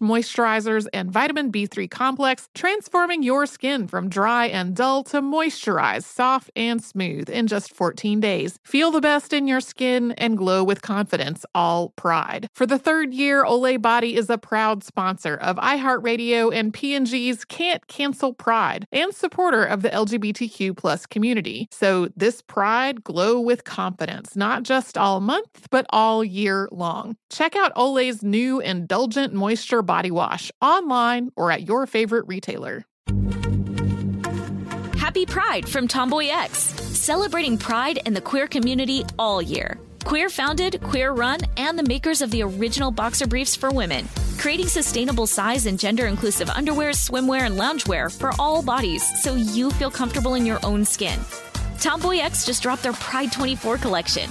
moisturizers and vitamin B3 complex, transforming your skin from dry and dull to moisturized, soft, and smooth in just 14 days. Feel the best in your skin and glow with confidence, all pride. For the third year, Olay Body is a proud sponsor of iHeartRadio and P&G's Can't Cancel Pride and supporter of the LGBTQ plus community. So this pride glow with confidence, not just all month, but all year long. Check out Olay's new Indulgent Body Wash online or at your favorite retailer. Happy Pride from Tomboy X, celebrating pride in the queer community all year. Queer founded, queer run, and the makers of the original boxer briefs for women, creating sustainable size and gender inclusive underwear, swimwear, and loungewear for all bodies so you feel comfortable in your own skin. Tomboy X just dropped their Pride 24 collection.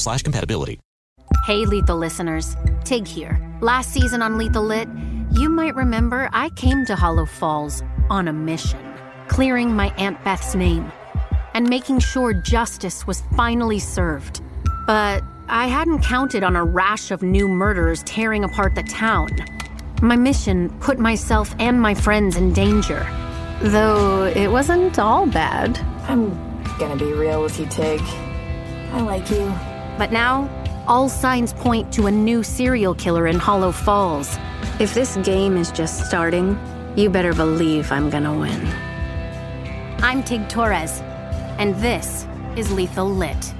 slash compatibility. Hey, Lethal listeners. Tig here. Last season on Lethal Lit, you might remember I came to Hollow Falls on a mission, clearing my Aunt Beth's name and making sure justice was finally served. But I hadn't counted on a rash of new murders tearing apart the town. My mission put myself and my friends in danger. Though it wasn't all bad. I'm gonna be real with you, Tig. I like you. But now, all signs point to a new serial killer in Hollow Falls. If this game is just starting, you better believe I'm gonna win. I'm Tig Torres, and this is Lethal Lit.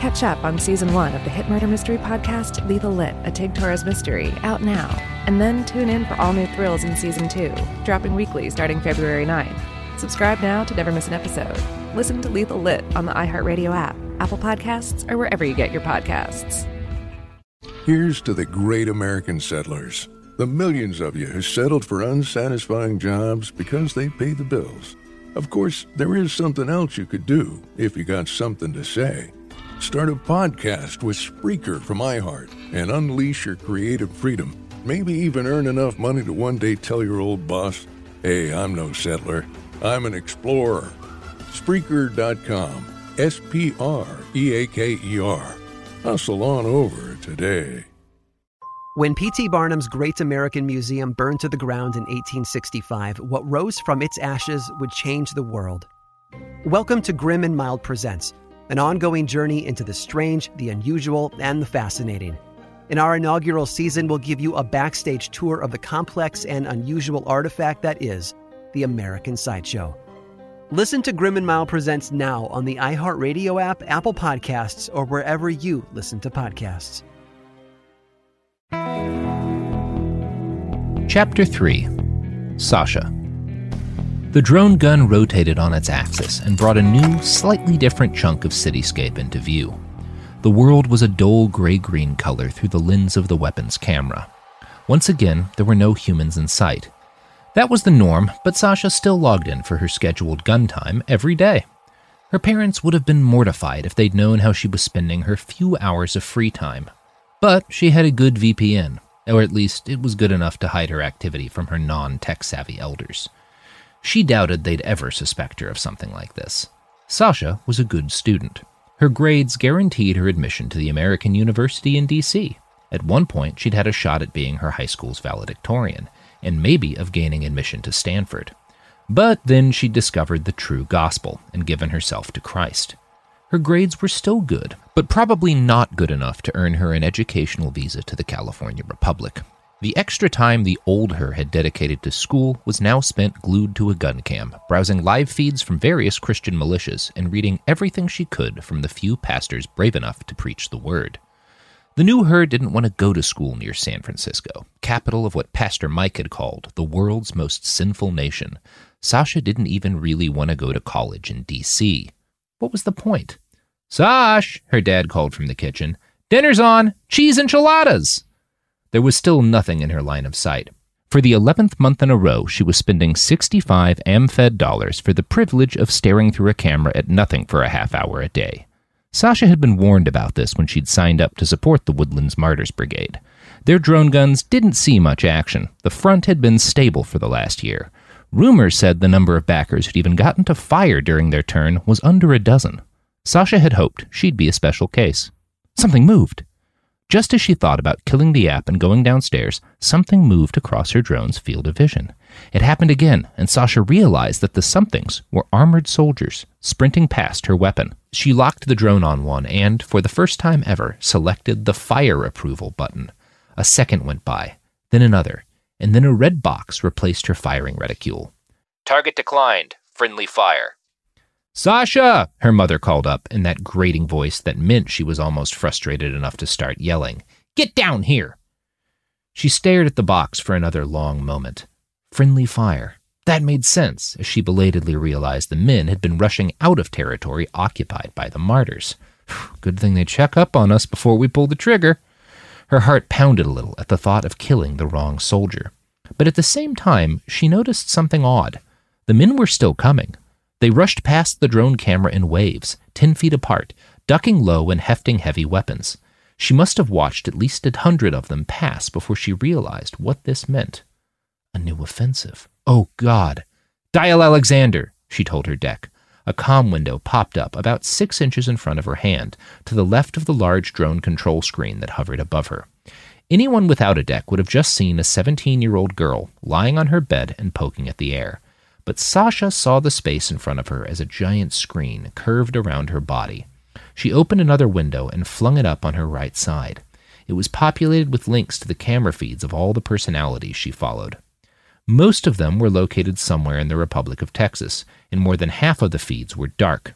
Catch up on season one of the hit murder mystery podcast Lethal Lit, a Tig Torres mystery, out now. And then tune in for all new thrills in season two, dropping weekly starting February 9th. Subscribe now to never miss an episode. Listen to Lethal Lit on the iHeartRadio app, Apple Podcasts, or wherever you get your podcasts. Here's to the great American settlers, the millions of you who settled for unsatisfying jobs because they pay the bills. Of course, there is something else you could do if you got something to say. Start a podcast with Spreaker from iHeart and unleash your creative freedom. Maybe even earn enough money to one day tell your old boss, hey, I'm no settler, I'm an explorer. Spreaker.com. S P R E A K E R. Hustle on over today. When P.T. Barnum's Great American Museum burned to the ground in 1865, what rose from its ashes would change the world. Welcome to Grim and Mild Presents, an ongoing journey into the strange, the unusual, and the fascinating. In our inaugural season, we'll give you a backstage tour of the complex and unusual artifact that is the American Sideshow. Listen to Grim and Mild Presents now on the iHeartRadio app, Apple Podcasts, or wherever you listen to podcasts. Chapter 3 Sasha. The drone gun rotated on its axis and brought a new, slightly different chunk of cityscape into view. The world was a dull gray green color through the lens of the weapon's camera. Once again, there were no humans in sight. That was the norm, but Sasha still logged in for her scheduled gun time every day. Her parents would have been mortified if they'd known how she was spending her few hours of free time. But she had a good VPN, or at least it was good enough to hide her activity from her non tech savvy elders. She doubted they'd ever suspect her of something like this. Sasha was a good student. Her grades guaranteed her admission to the American University in D.C. At one point, she'd had a shot at being her high school's valedictorian, and maybe of gaining admission to Stanford. But then she discovered the true gospel and given herself to Christ. Her grades were still good, but probably not good enough to earn her an educational visa to the California Republic. The extra time the old her had dedicated to school was now spent glued to a gun cam, browsing live feeds from various Christian militias and reading everything she could from the few pastors brave enough to preach the word. The new her didn't want to go to school near San Francisco, capital of what Pastor Mike had called the world's most sinful nation. Sasha didn't even really want to go to college in D.C. What was the point? Sash, her dad called from the kitchen. Dinner's on! Cheese enchiladas! There was still nothing in her line of sight. For the 11th month in a row, she was spending 65 AmFed dollars for the privilege of staring through a camera at nothing for a half hour a day. Sasha had been warned about this when she'd signed up to support the Woodlands Martyrs Brigade. Their drone guns didn't see much action. The front had been stable for the last year. Rumors said the number of backers who'd even gotten to fire during their turn was under a dozen. Sasha had hoped she'd be a special case. Something moved. Just as she thought about killing the app and going downstairs, something moved across her drone's field of vision. It happened again, and Sasha realized that the somethings were armored soldiers sprinting past her weapon. She locked the drone on one and, for the first time ever, selected the fire approval button. A second went by, then another, and then a red box replaced her firing reticule. Target declined. Friendly fire. Sasha! her mother called up in that grating voice that meant she was almost frustrated enough to start yelling. Get down here! She stared at the box for another long moment. Friendly fire. That made sense, as she belatedly realized the men had been rushing out of territory occupied by the martyrs. Good thing they check up on us before we pull the trigger. Her heart pounded a little at the thought of killing the wrong soldier. But at the same time, she noticed something odd. The men were still coming, they rushed past the drone camera in waves, ten feet apart, ducking low and hefting heavy weapons. She must have watched at least a hundred of them pass before she realized what this meant. A new offensive. Oh, God. Dial Alexander, she told her deck. A com window popped up about six inches in front of her hand, to the left of the large drone control screen that hovered above her. Anyone without a deck would have just seen a 17 year old girl lying on her bed and poking at the air but Sasha saw the space in front of her as a giant screen curved around her body. She opened another window and flung it up on her right side. It was populated with links to the camera feeds of all the personalities she followed. Most of them were located somewhere in the Republic of Texas, and more than half of the feeds were dark.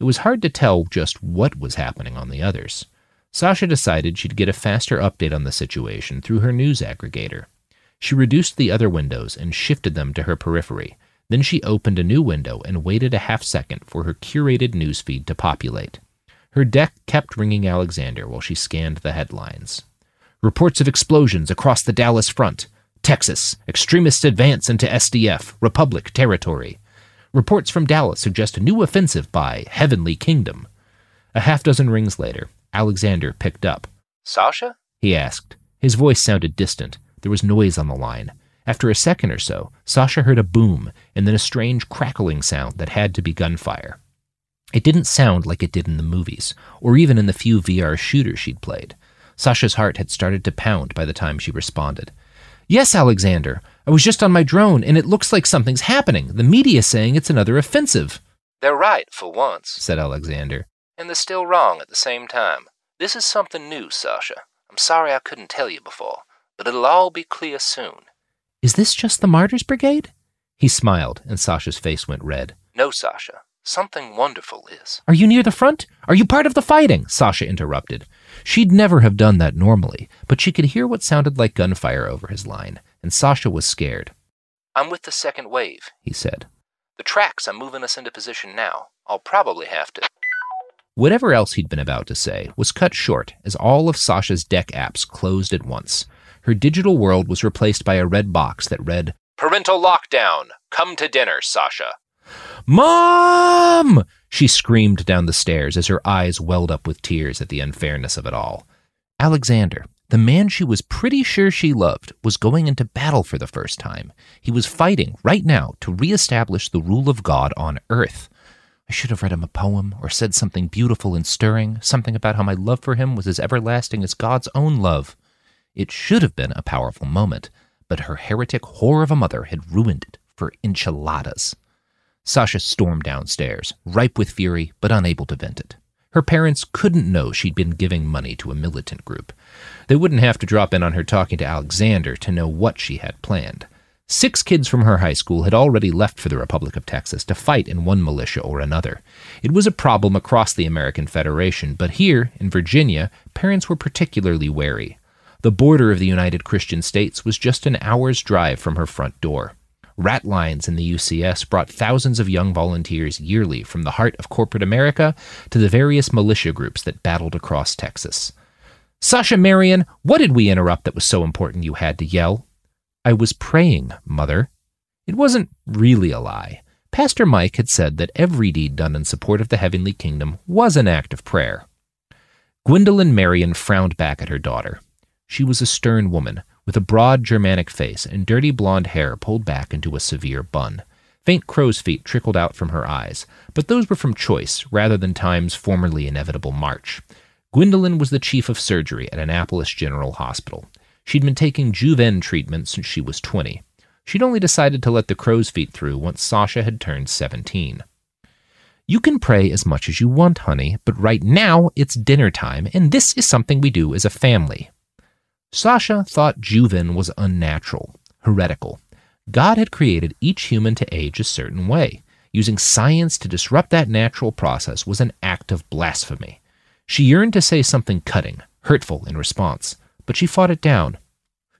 It was hard to tell just what was happening on the others. Sasha decided she'd get a faster update on the situation through her news aggregator. She reduced the other windows and shifted them to her periphery, then she opened a new window and waited a half second for her curated newsfeed to populate. Her deck kept ringing Alexander while she scanned the headlines. Reports of explosions across the Dallas front. Texas. Extremists advance into SDF, Republic territory. Reports from Dallas suggest a new offensive by Heavenly Kingdom. A half dozen rings later, Alexander picked up. Sasha? he asked. His voice sounded distant. There was noise on the line. After a second or so, Sasha heard a boom and then a strange crackling sound that had to be gunfire. It didn't sound like it did in the movies, or even in the few VR shooters she'd played. Sasha's heart had started to pound by the time she responded. Yes, Alexander. I was just on my drone, and it looks like something's happening. The media's saying it's another offensive. They're right, for once, said Alexander. And they're still wrong at the same time. This is something new, Sasha. I'm sorry I couldn't tell you before, but it'll all be clear soon. Is this just the Martyrs Brigade? He smiled, and Sasha's face went red. No, Sasha. Something wonderful is. Are you near the front? Are you part of the fighting? Sasha interrupted. She'd never have done that normally, but she could hear what sounded like gunfire over his line, and Sasha was scared. I'm with the second wave, he said. The tracks are moving us into position now. I'll probably have to. Whatever else he'd been about to say was cut short as all of Sasha's deck apps closed at once her digital world was replaced by a red box that read, Parental lockdown. Come to dinner, Sasha. Mom! She screamed down the stairs as her eyes welled up with tears at the unfairness of it all. Alexander, the man she was pretty sure she loved, was going into battle for the first time. He was fighting right now to reestablish the rule of God on earth. I should have read him a poem or said something beautiful and stirring, something about how my love for him was as everlasting as God's own love. It should have been a powerful moment, but her heretic whore of a mother had ruined it for enchiladas. Sasha stormed downstairs, ripe with fury, but unable to vent it. Her parents couldn't know she'd been giving money to a militant group. They wouldn't have to drop in on her talking to Alexander to know what she had planned. Six kids from her high school had already left for the Republic of Texas to fight in one militia or another. It was a problem across the American Federation, but here, in Virginia, parents were particularly wary. The border of the United Christian States was just an hour's drive from her front door. Rat lines in the UCS brought thousands of young volunteers yearly from the heart of corporate America to the various militia groups that battled across Texas. Sasha Marion, what did we interrupt that was so important you had to yell? I was praying, Mother. It wasn't really a lie. Pastor Mike had said that every deed done in support of the heavenly kingdom was an act of prayer. Gwendolyn Marion frowned back at her daughter. She was a stern woman, with a broad Germanic face and dirty blonde hair pulled back into a severe bun. Faint crow's feet trickled out from her eyes, but those were from choice rather than time's formerly inevitable march. Gwendolyn was the chief of surgery at Annapolis General Hospital. She'd been taking Juven treatment since she was 20. She'd only decided to let the crow's feet through once Sasha had turned 17. You can pray as much as you want, honey, but right now it's dinner time, and this is something we do as a family. Sasha thought Juven was unnatural, heretical. God had created each human to age a certain way. Using science to disrupt that natural process was an act of blasphemy. She yearned to say something cutting, hurtful in response, but she fought it down.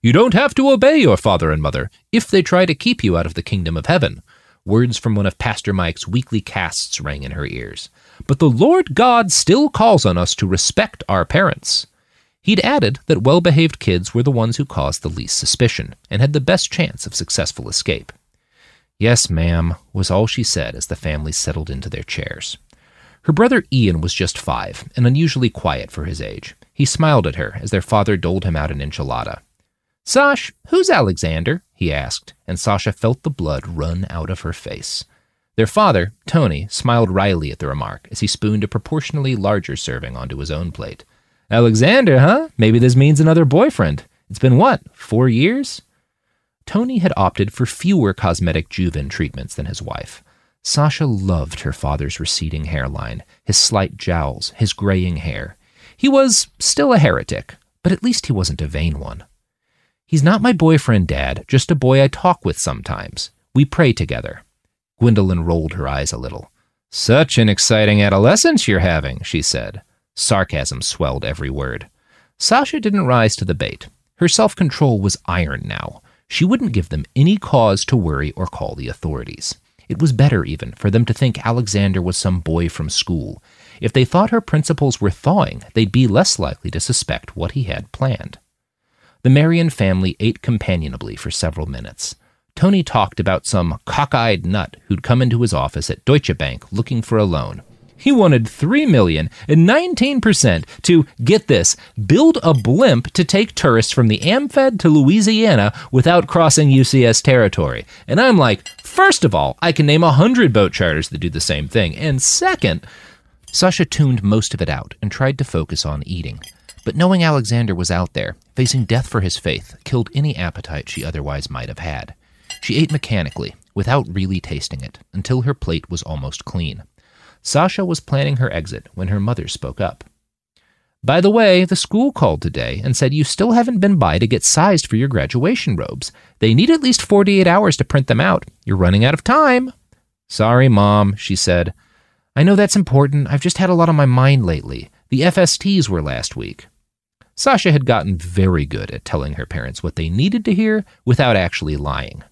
You don't have to obey your father and mother if they try to keep you out of the kingdom of heaven. Words from one of Pastor Mike's weekly casts rang in her ears. But the Lord God still calls on us to respect our parents. He'd added that well behaved kids were the ones who caused the least suspicion and had the best chance of successful escape. Yes, ma'am, was all she said as the family settled into their chairs. Her brother Ian was just five and unusually quiet for his age. He smiled at her as their father doled him out an enchilada. Sash, who's Alexander? he asked, and Sasha felt the blood run out of her face. Their father, Tony, smiled wryly at the remark as he spooned a proportionally larger serving onto his own plate. Alexander, huh? Maybe this means another boyfriend. It's been what, four years? Tony had opted for fewer cosmetic Juven treatments than his wife. Sasha loved her father's receding hairline, his slight jowls, his graying hair. He was still a heretic, but at least he wasn't a vain one. He's not my boyfriend, Dad, just a boy I talk with sometimes. We pray together. Gwendolyn rolled her eyes a little. Such an exciting adolescence you're having, she said. Sarcasm swelled every word. Sasha didn't rise to the bait. Her self control was iron now. She wouldn't give them any cause to worry or call the authorities. It was better, even, for them to think Alexander was some boy from school. If they thought her principles were thawing, they'd be less likely to suspect what he had planned. The Marion family ate companionably for several minutes. Tony talked about some cockeyed nut who'd come into his office at Deutsche Bank looking for a loan. He wanted three million and 19% to, get this, build a blimp to take tourists from the AmFed to Louisiana without crossing UCS territory. And I'm like, first of all, I can name a hundred boat charters that do the same thing. And second, Sasha tuned most of it out and tried to focus on eating. But knowing Alexander was out there, facing death for his faith, killed any appetite she otherwise might have had. She ate mechanically, without really tasting it, until her plate was almost clean. Sasha was planning her exit when her mother spoke up. By the way, the school called today and said you still haven't been by to get sized for your graduation robes. They need at least 48 hours to print them out. You're running out of time. Sorry, Mom, she said. I know that's important. I've just had a lot on my mind lately. The FSTs were last week. Sasha had gotten very good at telling her parents what they needed to hear without actually lying.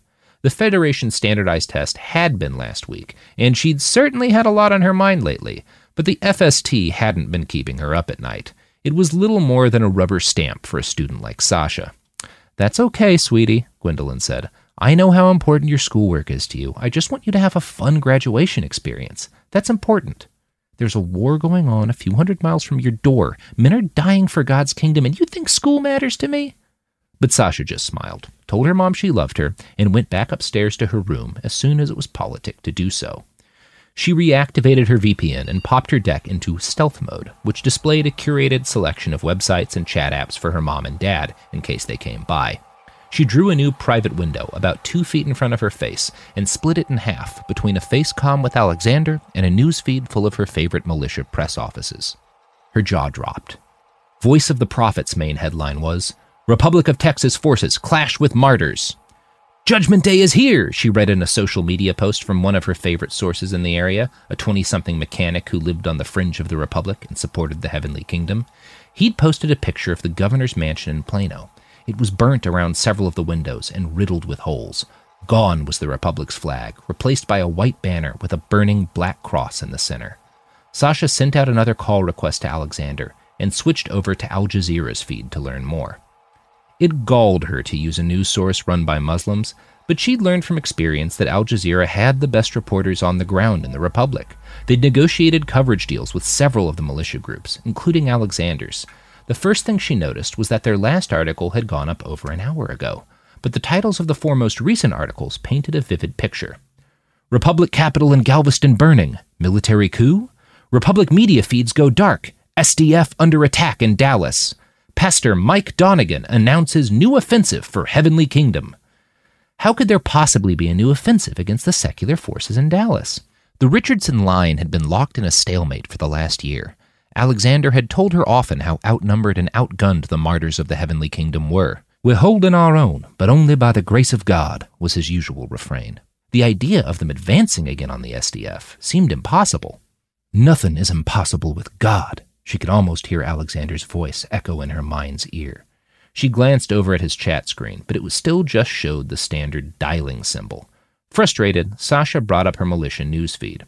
The Federation standardized test had been last week, and she'd certainly had a lot on her mind lately, but the FST hadn't been keeping her up at night. It was little more than a rubber stamp for a student like Sasha. That's okay, sweetie, Gwendolyn said. I know how important your schoolwork is to you. I just want you to have a fun graduation experience. That's important. There's a war going on a few hundred miles from your door. Men are dying for God's kingdom, and you think school matters to me? But Sasha just smiled, told her mom she loved her, and went back upstairs to her room as soon as it was politic to do so. She reactivated her VPN and popped her deck into stealth mode, which displayed a curated selection of websites and chat apps for her mom and dad in case they came by. She drew a new private window about two feet in front of her face and split it in half between a face com with Alexander and a newsfeed full of her favorite militia press offices. Her jaw dropped. Voice of the Prophet's main headline was Republic of Texas forces clash with martyrs. Judgment Day is here, she read in a social media post from one of her favorite sources in the area, a 20 something mechanic who lived on the fringe of the Republic and supported the Heavenly Kingdom. He'd posted a picture of the governor's mansion in Plano. It was burnt around several of the windows and riddled with holes. Gone was the Republic's flag, replaced by a white banner with a burning black cross in the center. Sasha sent out another call request to Alexander and switched over to Al Jazeera's feed to learn more. It galled her to use a news source run by Muslims, but she'd learned from experience that Al Jazeera had the best reporters on the ground in the Republic. They'd negotiated coverage deals with several of the militia groups, including Alexander's. The first thing she noticed was that their last article had gone up over an hour ago, but the titles of the four most recent articles painted a vivid picture. Republic Capital in Galveston burning, military coup? Republic media feeds go dark, SDF under attack in Dallas. Pastor Mike Donegan announces new offensive for Heavenly Kingdom. How could there possibly be a new offensive against the secular forces in Dallas? The Richardson line had been locked in a stalemate for the last year. Alexander had told her often how outnumbered and outgunned the martyrs of the Heavenly Kingdom were. We're holding our own, but only by the grace of God, was his usual refrain. The idea of them advancing again on the SDF seemed impossible. Nothing is impossible with God, she could almost hear Alexander's voice echo in her mind's ear. She glanced over at his chat screen, but it was still just showed the standard dialing symbol. Frustrated, Sasha brought up her militia newsfeed.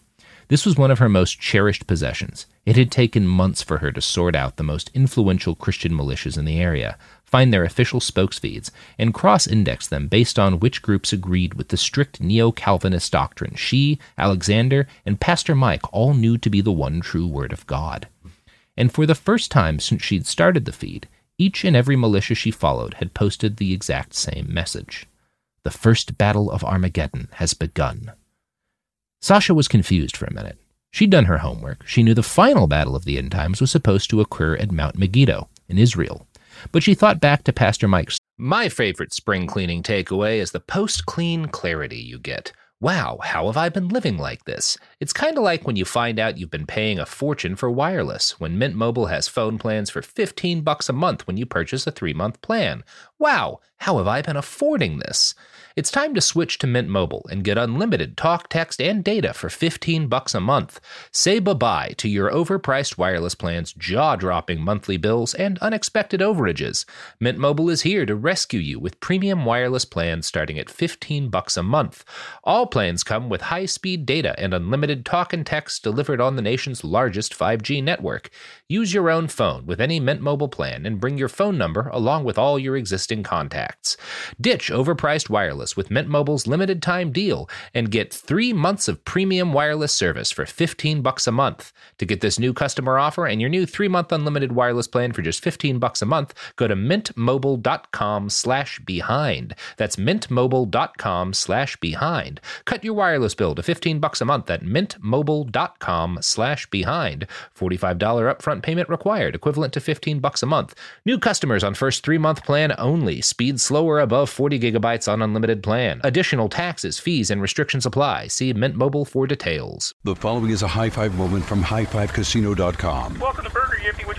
This was one of her most cherished possessions. It had taken months for her to sort out the most influential Christian militias in the area, find their official spokesfeeds, and cross index them based on which groups agreed with the strict neo Calvinist doctrine she, Alexander, and Pastor Mike all knew to be the one true Word of God and for the first time since she'd started the feed, each and every militia she followed had posted the exact same message. The first battle of Armageddon has begun. Sasha was confused for a minute. She'd done her homework. She knew the final battle of the end times was supposed to occur at Mount Megiddo in Israel. But she thought back to Pastor Mike's. My favorite spring cleaning takeaway is the post clean clarity you get wow, how have I been living like this? It's kind of like when you find out you've been paying a fortune for wireless when Mint Mobile has phone plans for 15 bucks a month when you purchase a 3-month plan. Wow, how have I been affording this? It's time to switch to Mint Mobile and get unlimited talk, text, and data for 15 bucks a month. Say bye-bye to your overpriced wireless plans, jaw-dropping monthly bills, and unexpected overages. Mint Mobile is here to rescue you with premium wireless plans starting at 15 bucks a month. All plans come with high-speed data and unlimited talk and text delivered on the nation's largest 5G network. Use your own phone with any Mint Mobile plan and bring your phone number along with all your existing contacts. Ditch overpriced wireless with Mint Mobile's limited time deal and get 3 months of premium wireless service for 15 bucks a month. To get this new customer offer and your new 3-month unlimited wireless plan for just 15 bucks a month, go to mintmobile.com slash behind. That's mintmobile.com slash behind. Cut your wireless bill to 15 bucks a month at mintmobile.com slash behind. $45 upfront payment required, equivalent to 15 bucks a month. New customers on first 3-month plan only. Speed slower above 40 gigabytes on unlimited plan. Additional taxes, fees, and restrictions apply. See Mint Mobile for details. The following is a high five moment from highfivecasino.com. Welcome to Burger Yippee.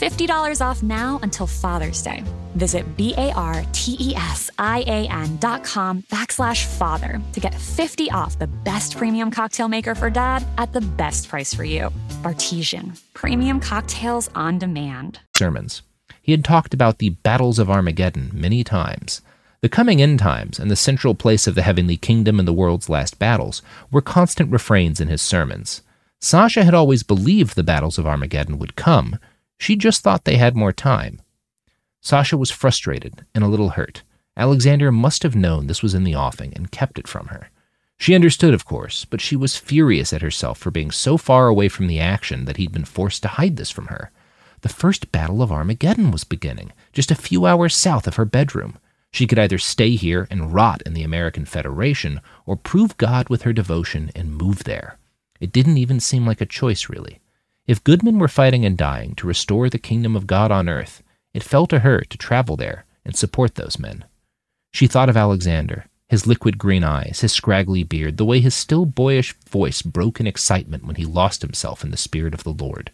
$50 off now until Father's Day. Visit B-A-R-T-E-S-I-A-N dot com backslash father to get 50 off the best premium cocktail maker for dad at the best price for you. Bartesian. Premium cocktails on demand. Sermons. He had talked about the battles of Armageddon many times. The coming end times and the central place of the heavenly kingdom in the world's last battles were constant refrains in his sermons. Sasha had always believed the battles of Armageddon would come. She just thought they had more time. Sasha was frustrated and a little hurt. Alexander must have known this was in the offing and kept it from her. She understood, of course, but she was furious at herself for being so far away from the action that he'd been forced to hide this from her. The first battle of Armageddon was beginning, just a few hours south of her bedroom. She could either stay here and rot in the American Federation or prove God with her devotion and move there. It didn't even seem like a choice, really. If good men were fighting and dying to restore the kingdom of God on earth, it fell to her to travel there and support those men. She thought of Alexander, his liquid green eyes, his scraggly beard, the way his still boyish voice broke in excitement when he lost himself in the Spirit of the Lord.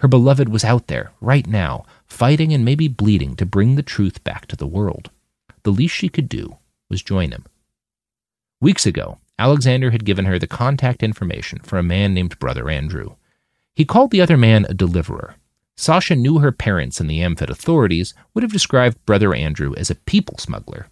Her beloved was out there, right now, fighting and maybe bleeding to bring the truth back to the world. The least she could do was join him. Weeks ago, Alexander had given her the contact information for a man named Brother Andrew. He called the other man a deliverer, Sasha knew her parents and the AmFed authorities would have described Brother Andrew as a people smuggler.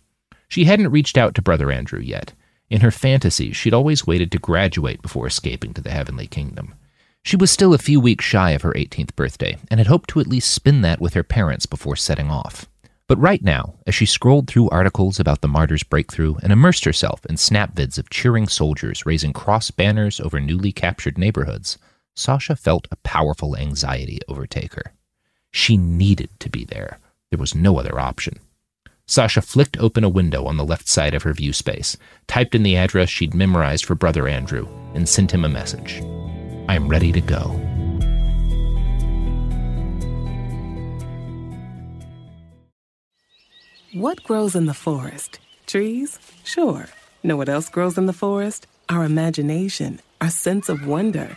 She hadn't reached out to Brother Andrew yet. In her fantasies, she'd always waited to graduate before escaping to the heavenly kingdom. She was still a few weeks shy of her 18th birthday and had hoped to at least spend that with her parents before setting off. But right now, as she scrolled through articles about the martyr's breakthrough and immersed herself in snap vids of cheering soldiers raising cross banners over newly captured neighborhoods, Sasha felt a powerful anxiety overtake her. She needed to be there. There was no other option. Sasha flicked open a window on the left side of her view space, typed in the address she'd memorized for Brother Andrew, and sent him a message. I'm ready to go. What grows in the forest? Trees? Sure. Know what else grows in the forest? Our imagination, our sense of wonder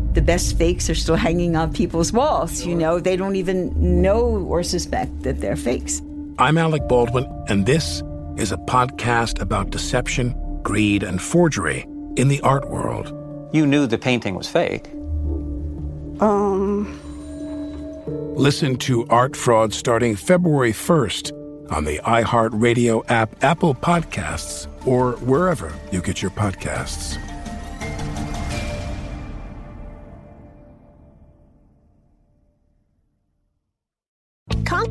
the best fakes are still hanging on people's walls. You know, they don't even know or suspect that they're fakes. I'm Alec Baldwin, and this is a podcast about deception, greed, and forgery in the art world. You knew the painting was fake. Um. Listen to Art Fraud starting February 1st on the iHeartRadio app, Apple Podcasts, or wherever you get your podcasts.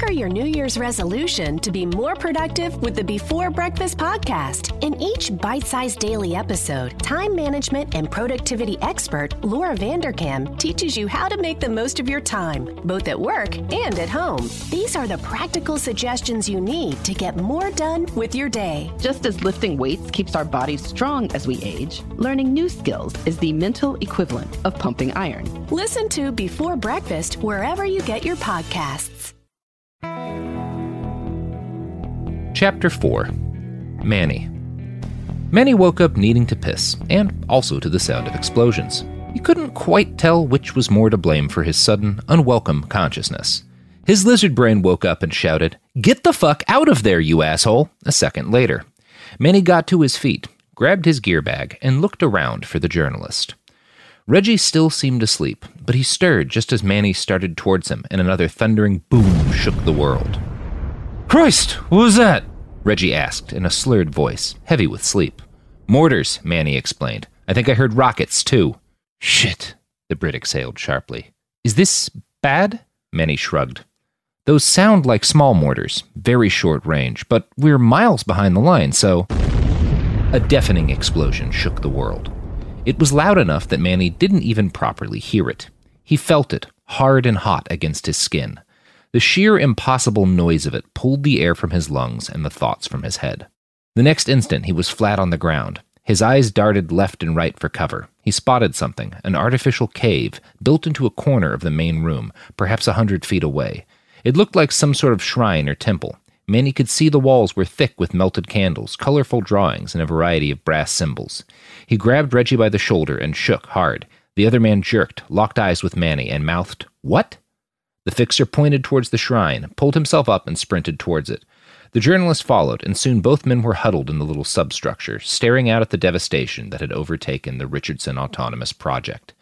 Conquer your New Year's resolution to be more productive with the Before Breakfast podcast. In each bite sized daily episode, time management and productivity expert Laura Vanderkam teaches you how to make the most of your time, both at work and at home. These are the practical suggestions you need to get more done with your day. Just as lifting weights keeps our bodies strong as we age, learning new skills is the mental equivalent of pumping iron. Listen to Before Breakfast wherever you get your podcasts. Chapter 4 Manny. Manny woke up needing to piss, and also to the sound of explosions. He couldn't quite tell which was more to blame for his sudden, unwelcome consciousness. His lizard brain woke up and shouted, Get the fuck out of there, you asshole! A second later. Manny got to his feet, grabbed his gear bag, and looked around for the journalist. Reggie still seemed asleep, but he stirred just as Manny started towards him, and another thundering boom shook the world. Christ, what was that? Reggie asked in a slurred voice, heavy with sleep. Mortars, Manny explained. I think I heard rockets, too. Shit, the Brit exhaled sharply. Is this bad? Manny shrugged. Those sound like small mortars, very short range, but we're miles behind the line, so. A deafening explosion shook the world. It was loud enough that Manny didn't even properly hear it. He felt it, hard and hot against his skin. The sheer impossible noise of it pulled the air from his lungs and the thoughts from his head. The next instant, he was flat on the ground. His eyes darted left and right for cover. He spotted something, an artificial cave, built into a corner of the main room, perhaps a hundred feet away. It looked like some sort of shrine or temple. Manny could see the walls were thick with melted candles, colorful drawings, and a variety of brass symbols. He grabbed Reggie by the shoulder and shook hard. The other man jerked, locked eyes with Manny, and mouthed, What? The fixer pointed towards the shrine, pulled himself up, and sprinted towards it. The journalist followed, and soon both men were huddled in the little substructure, staring out at the devastation that had overtaken the Richardson Autonomous Project.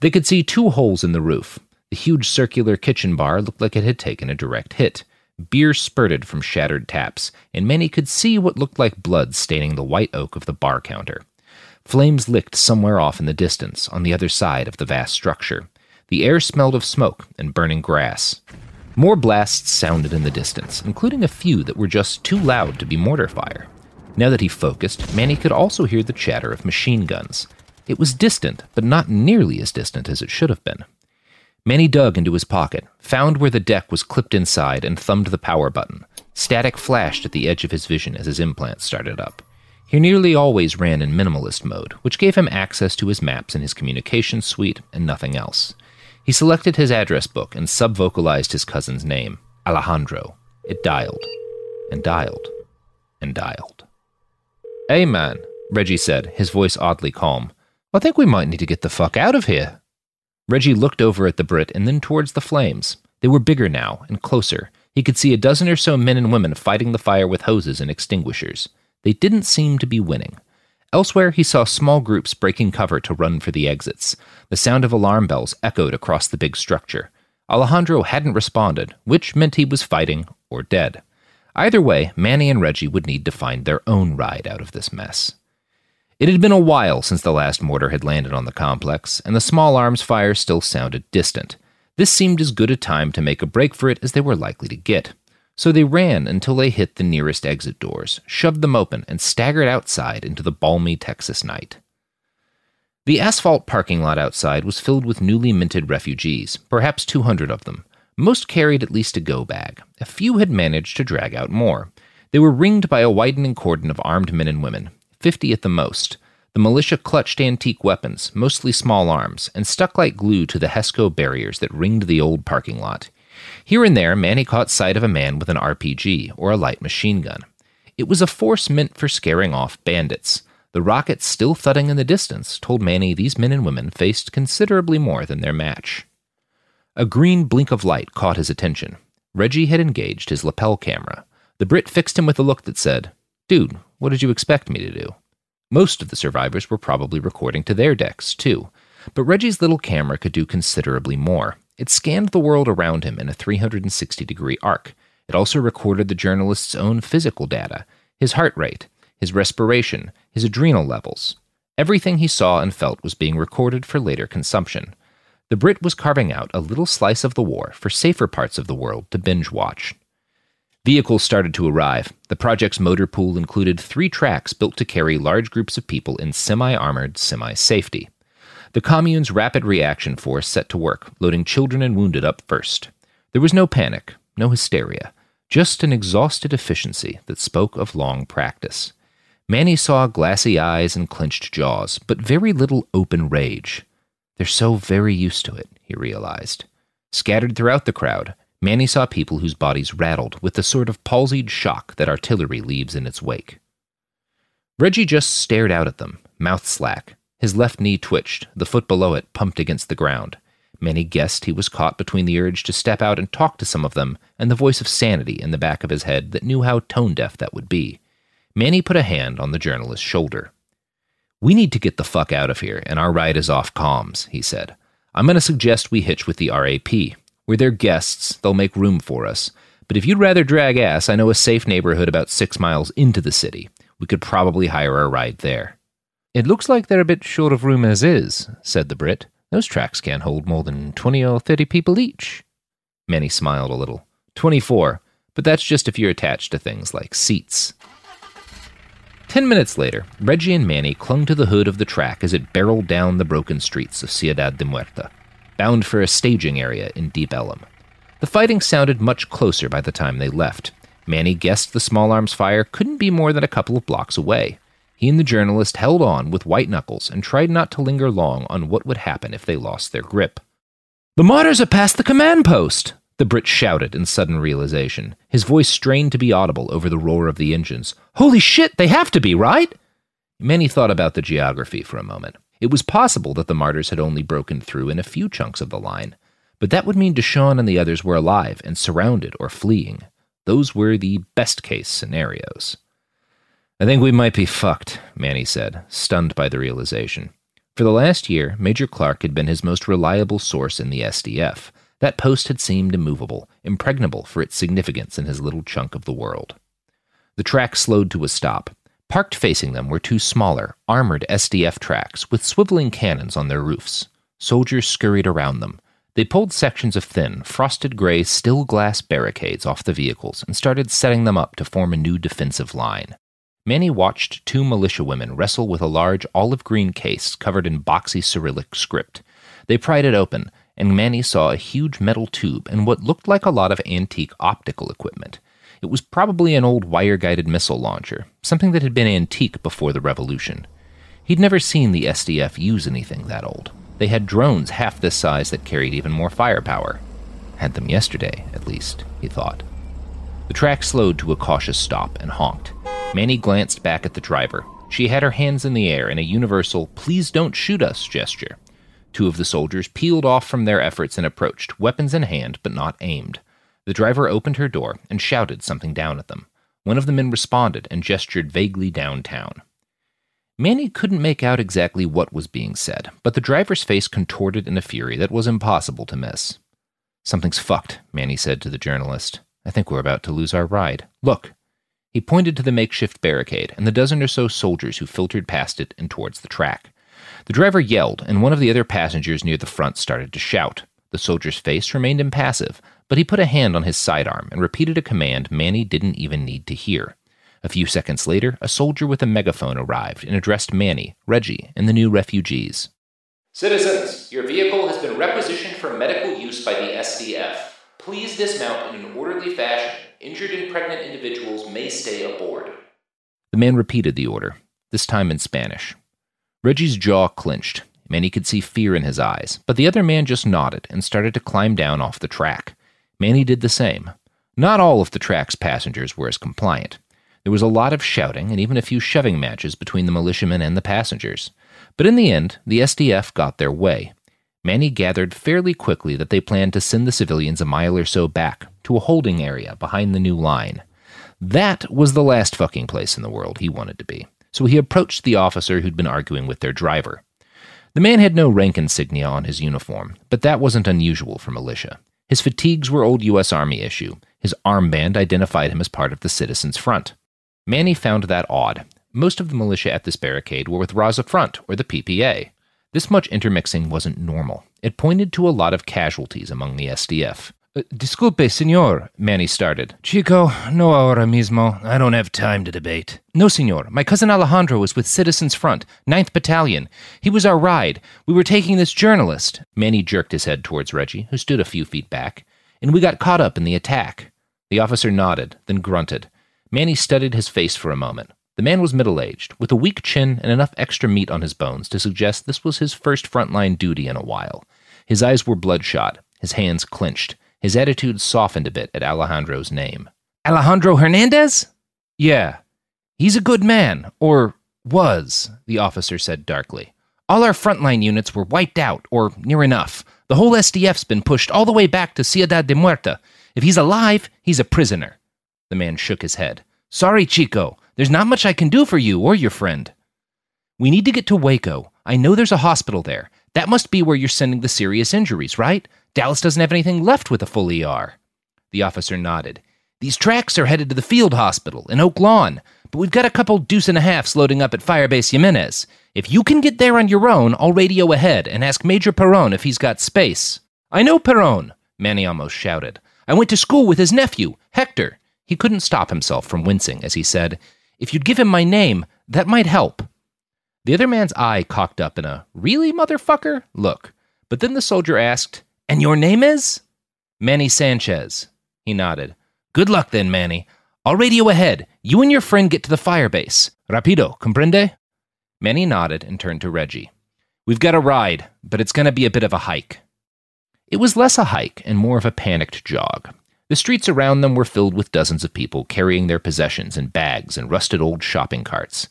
They could see two holes in the roof. The huge circular kitchen bar looked like it had taken a direct hit. Beer spurted from shattered taps, and Manny could see what looked like blood staining the white oak of the bar counter. Flames licked somewhere off in the distance, on the other side of the vast structure. The air smelled of smoke and burning grass. More blasts sounded in the distance, including a few that were just too loud to be mortar fire. Now that he focused, Manny could also hear the chatter of machine guns. It was distant, but not nearly as distant as it should have been. Manny dug into his pocket, found where the deck was clipped inside, and thumbed the power button. Static flashed at the edge of his vision as his implant started up. He nearly always ran in minimalist mode, which gave him access to his maps and his communication suite and nothing else. He selected his address book and subvocalized his cousin's name, Alejandro. It dialed, and dialed, and dialed. Hey, man, Reggie said, his voice oddly calm. I think we might need to get the fuck out of here. Reggie looked over at the Brit and then towards the flames. They were bigger now and closer. He could see a dozen or so men and women fighting the fire with hoses and extinguishers. They didn't seem to be winning. Elsewhere, he saw small groups breaking cover to run for the exits. The sound of alarm bells echoed across the big structure. Alejandro hadn't responded, which meant he was fighting or dead. Either way, Manny and Reggie would need to find their own ride out of this mess. It had been a while since the last mortar had landed on the complex, and the small arms fire still sounded distant. This seemed as good a time to make a break for it as they were likely to get. So they ran until they hit the nearest exit doors, shoved them open, and staggered outside into the balmy Texas night. The asphalt parking lot outside was filled with newly minted refugees, perhaps 200 of them. Most carried at least a go bag. A few had managed to drag out more. They were ringed by a widening cordon of armed men and women, 50 at the most. The militia clutched antique weapons, mostly small arms, and stuck like glue to the HESCO barriers that ringed the old parking lot. Here and there, Manny caught sight of a man with an RPG or a light machine gun. It was a force meant for scaring off bandits. The rockets still thudding in the distance told Manny these men and women faced considerably more than their match. A green blink of light caught his attention. Reggie had engaged his lapel camera. The Brit fixed him with a look that said, Dude, what did you expect me to do? Most of the survivors were probably recording to their decks, too. But Reggie's little camera could do considerably more. It scanned the world around him in a 360 degree arc. It also recorded the journalist's own physical data his heart rate, his respiration, his adrenal levels. Everything he saw and felt was being recorded for later consumption. The Brit was carving out a little slice of the war for safer parts of the world to binge watch. Vehicles started to arrive. The project's motor pool included three tracks built to carry large groups of people in semi armored semi safety. The commune's rapid reaction force set to work, loading children and wounded up first. There was no panic, no hysteria, just an exhausted efficiency that spoke of long practice. Manny saw glassy eyes and clenched jaws, but very little open rage. They're so very used to it, he realized. Scattered throughout the crowd, Manny saw people whose bodies rattled with the sort of palsied shock that artillery leaves in its wake. Reggie just stared out at them, mouth slack. His left knee twitched, the foot below it pumped against the ground. Manny guessed he was caught between the urge to step out and talk to some of them and the voice of sanity in the back of his head that knew how tone deaf that would be. Manny put a hand on the journalist's shoulder. We need to get the fuck out of here, and our ride is off comms, he said. I'm going to suggest we hitch with the RAP. We're their guests, they'll make room for us. But if you'd rather drag ass, I know a safe neighborhood about six miles into the city. We could probably hire a ride there. It looks like they're a bit short of room as is, said the Brit. Those tracks can't hold more than 20 or 30 people each. Manny smiled a little. 24, but that's just if you're attached to things like seats. Ten minutes later, Reggie and Manny clung to the hood of the track as it barreled down the broken streets of Ciudad de Muerta, bound for a staging area in Deep Ellum. The fighting sounded much closer by the time they left. Manny guessed the small arms fire couldn't be more than a couple of blocks away. He and the journalist held on with white knuckles and tried not to linger long on what would happen if they lost their grip. The martyrs are past the command post! The Brit shouted in sudden realization, his voice strained to be audible over the roar of the engines. Holy shit, they have to be, right? Manny thought about the geography for a moment. It was possible that the martyrs had only broken through in a few chunks of the line, but that would mean Deshawn and the others were alive and surrounded or fleeing. Those were the best case scenarios. I think we might be fucked, Manny said, stunned by the realization. For the last year, Major Clark had been his most reliable source in the SDF, that post had seemed immovable, impregnable for its significance in his little chunk of the world. The track slowed to a stop. Parked facing them were two smaller, armored SDF tracks with swiveling cannons on their roofs. Soldiers scurried around them. They pulled sections of thin, frosted gray still glass barricades off the vehicles and started setting them up to form a new defensive line. Manny watched two militia women wrestle with a large olive green case covered in boxy Cyrillic script. They pried it open, and Manny saw a huge metal tube and what looked like a lot of antique optical equipment. It was probably an old wire guided missile launcher, something that had been antique before the revolution. He'd never seen the SDF use anything that old. They had drones half this size that carried even more firepower. Had them yesterday, at least, he thought. The track slowed to a cautious stop and honked. Manny glanced back at the driver. She had her hands in the air in a universal, please don't shoot us gesture. Two of the soldiers peeled off from their efforts and approached, weapons in hand but not aimed. The driver opened her door and shouted something down at them. One of the men responded and gestured vaguely downtown. Manny couldn't make out exactly what was being said, but the driver's face contorted in a fury that was impossible to miss. Something's fucked, Manny said to the journalist. I think we're about to lose our ride. Look. He pointed to the makeshift barricade and the dozen or so soldiers who filtered past it and towards the track. The driver yelled, and one of the other passengers near the front started to shout. The soldier's face remained impassive, but he put a hand on his sidearm and repeated a command Manny didn't even need to hear. A few seconds later, a soldier with a megaphone arrived and addressed Manny, Reggie, and the new refugees. Citizens, your vehicle has been requisitioned for medical use by the SDF. Please dismount in an orderly fashion. Injured and pregnant individuals may stay aboard. The man repeated the order, this time in Spanish. Reggie's jaw clenched. Manny could see fear in his eyes, but the other man just nodded and started to climb down off the track. Manny did the same. Not all of the track's passengers were as compliant. There was a lot of shouting and even a few shoving matches between the militiamen and the passengers. But in the end, the SDF got their way. Manny gathered fairly quickly that they planned to send the civilians a mile or so back to a holding area behind the new line. That was the last fucking place in the world he wanted to be so he approached the officer who'd been arguing with their driver. The man had no rank insignia on his uniform, but that wasn't unusual for militia. His fatigues were old U.S. Army issue. His armband identified him as part of the Citizens Front. Manny found that odd. Most of the militia at this barricade were with Raza Front or the PPA. This much intermixing wasn't normal. It pointed to a lot of casualties among the SDF. Uh, disculpe, senor, Manny started. Chico, no ahora mismo. I don't have time to debate. No, senor. My cousin Alejandro is with Citizens Front, 9th Battalion. He was our ride. We were taking this journalist. Manny jerked his head towards Reggie, who stood a few feet back, and we got caught up in the attack. The officer nodded, then grunted. Manny studied his face for a moment. The man was middle aged, with a weak chin and enough extra meat on his bones to suggest this was his first frontline duty in a while. His eyes were bloodshot, his hands clenched. His attitude softened a bit at Alejandro's name. Alejandro Hernandez? Yeah. He's a good man, or was, the officer said darkly. All our frontline units were wiped out, or near enough. The whole SDF's been pushed all the way back to Ciudad de Muerta. If he's alive, he's a prisoner. The man shook his head. Sorry, Chico. There's not much I can do for you or your friend. We need to get to Waco. I know there's a hospital there. That must be where you're sending the serious injuries, right? Dallas doesn't have anything left with a full ER. The officer nodded. These tracks are headed to the field hospital in Oak Lawn, but we've got a couple deuce and a halfs loading up at Firebase Jimenez. If you can get there on your own, I'll radio ahead and ask Major Perron if he's got space. I know Perron, Manny almost shouted. I went to school with his nephew, Hector. He couldn't stop himself from wincing as he said, If you'd give him my name, that might help. The other man's eye cocked up in a, Really, motherfucker? look. But then the soldier asked, And your name is? Manny Sanchez. He nodded. Good luck then, Manny. I'll radio ahead. You and your friend get to the fire base. Rapido, comprende? Manny nodded and turned to Reggie. We've got a ride, but it's going to be a bit of a hike. It was less a hike and more of a panicked jog. The streets around them were filled with dozens of people carrying their possessions in bags and rusted old shopping carts.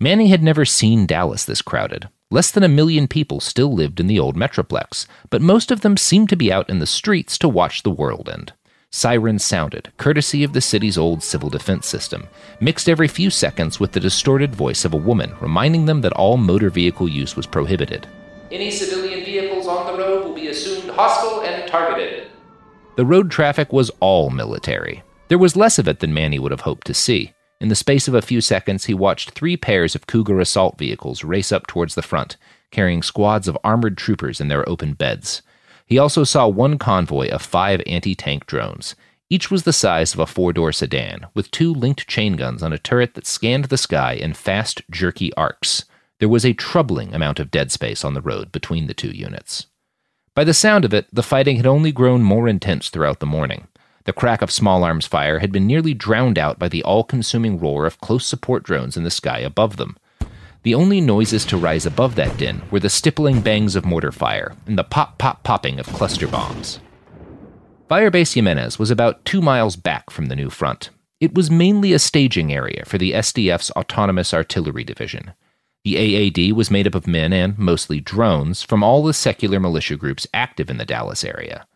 Manny had never seen Dallas this crowded. Less than a million people still lived in the old Metroplex, but most of them seemed to be out in the streets to watch the world end. Sirens sounded, courtesy of the city's old civil defense system, mixed every few seconds with the distorted voice of a woman reminding them that all motor vehicle use was prohibited. Any civilian vehicles on the road will be assumed hostile and targeted. The road traffic was all military. There was less of it than Manny would have hoped to see. In the space of a few seconds, he watched three pairs of Cougar assault vehicles race up towards the front, carrying squads of armored troopers in their open beds. He also saw one convoy of five anti tank drones. Each was the size of a four door sedan, with two linked chain guns on a turret that scanned the sky in fast, jerky arcs. There was a troubling amount of dead space on the road between the two units. By the sound of it, the fighting had only grown more intense throughout the morning. The crack of small arms fire had been nearly drowned out by the all consuming roar of close support drones in the sky above them. The only noises to rise above that din were the stippling bangs of mortar fire and the pop pop popping of cluster bombs. Firebase Jimenez was about two miles back from the new front. It was mainly a staging area for the SDF's Autonomous Artillery Division. The AAD was made up of men and mostly drones from all the secular militia groups active in the Dallas area.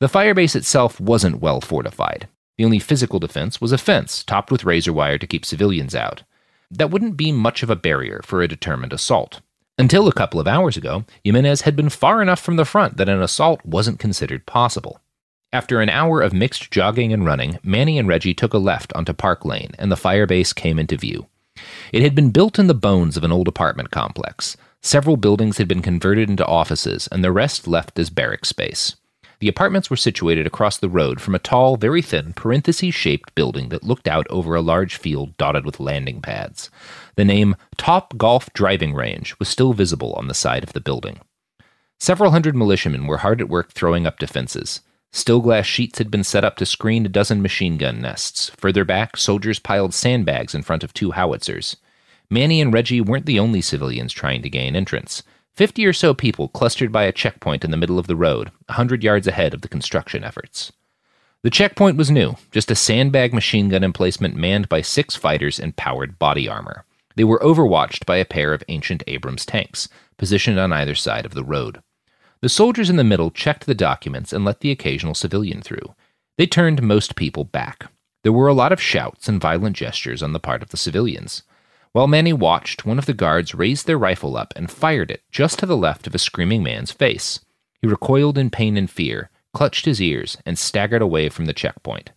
The firebase itself wasn't well fortified. The only physical defense was a fence topped with razor wire to keep civilians out. That wouldn't be much of a barrier for a determined assault. Until a couple of hours ago, Jimenez had been far enough from the front that an assault wasn't considered possible. After an hour of mixed jogging and running, Manny and Reggie took a left onto Park Lane, and the firebase came into view. It had been built in the bones of an old apartment complex. Several buildings had been converted into offices, and the rest left as barrack space. The apartments were situated across the road from a tall, very thin, parenthesis shaped building that looked out over a large field dotted with landing pads. The name Top Golf Driving Range was still visible on the side of the building. Several hundred militiamen were hard at work throwing up defenses. Still glass sheets had been set up to screen a dozen machine gun nests. Further back, soldiers piled sandbags in front of two howitzers. Manny and Reggie weren't the only civilians trying to gain entrance. Fifty or so people clustered by a checkpoint in the middle of the road, a hundred yards ahead of the construction efforts. The checkpoint was new, just a sandbag machine gun emplacement manned by six fighters in powered body armor. They were overwatched by a pair of ancient Abrams tanks, positioned on either side of the road. The soldiers in the middle checked the documents and let the occasional civilian through. They turned most people back. There were a lot of shouts and violent gestures on the part of the civilians. While Manny watched, one of the guards raised their rifle up and fired it just to the left of a screaming man's face. He recoiled in pain and fear, clutched his ears, and staggered away from the checkpoint.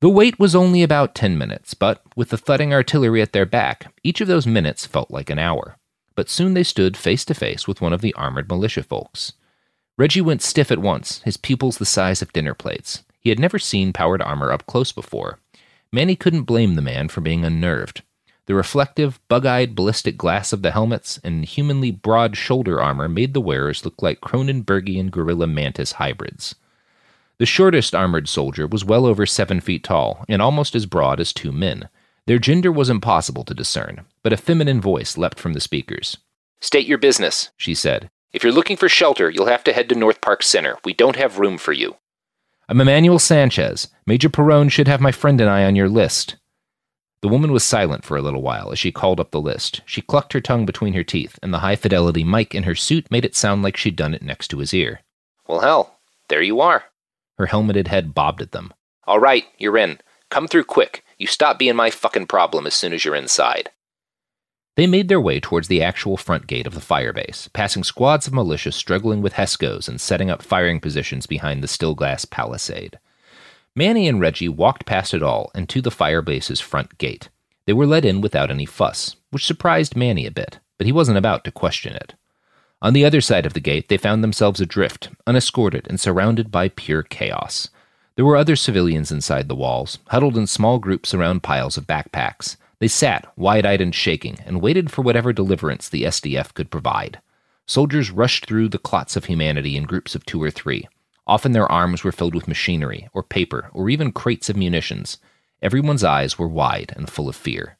The wait was only about ten minutes, but with the thudding artillery at their back, each of those minutes felt like an hour. But soon they stood face to face with one of the armored militia folks. Reggie went stiff at once, his pupils the size of dinner plates. He had never seen powered armor up close before. Manny couldn't blame the man for being unnerved. The reflective, bug eyed ballistic glass of the helmets and humanly broad shoulder armor made the wearers look like Cronenbergian gorilla mantis hybrids. The shortest armored soldier was well over seven feet tall and almost as broad as two men. Their gender was impossible to discern, but a feminine voice leapt from the speakers. State your business, she said. If you're looking for shelter, you'll have to head to North Park Center. We don't have room for you. I'm Emmanuel Sanchez. Major Perron should have my friend and I on your list. The woman was silent for a little while as she called up the list. She clucked her tongue between her teeth, and the high fidelity mic in her suit made it sound like she'd done it next to his ear. Well, hell, there you are. Her helmeted head bobbed at them. All right, you're in. Come through quick. You stop being my fucking problem as soon as you're inside. They made their way towards the actual front gate of the firebase, passing squads of militia struggling with Hescos and setting up firing positions behind the still glass palisade. Manny and Reggie walked past it all and to the firebase's front gate. They were let in without any fuss, which surprised Manny a bit, but he wasn't about to question it. On the other side of the gate, they found themselves adrift, unescorted, and surrounded by pure chaos. There were other civilians inside the walls, huddled in small groups around piles of backpacks. They sat, wide eyed and shaking, and waited for whatever deliverance the SDF could provide. Soldiers rushed through the clots of humanity in groups of two or three. Often their arms were filled with machinery, or paper, or even crates of munitions. Everyone's eyes were wide and full of fear.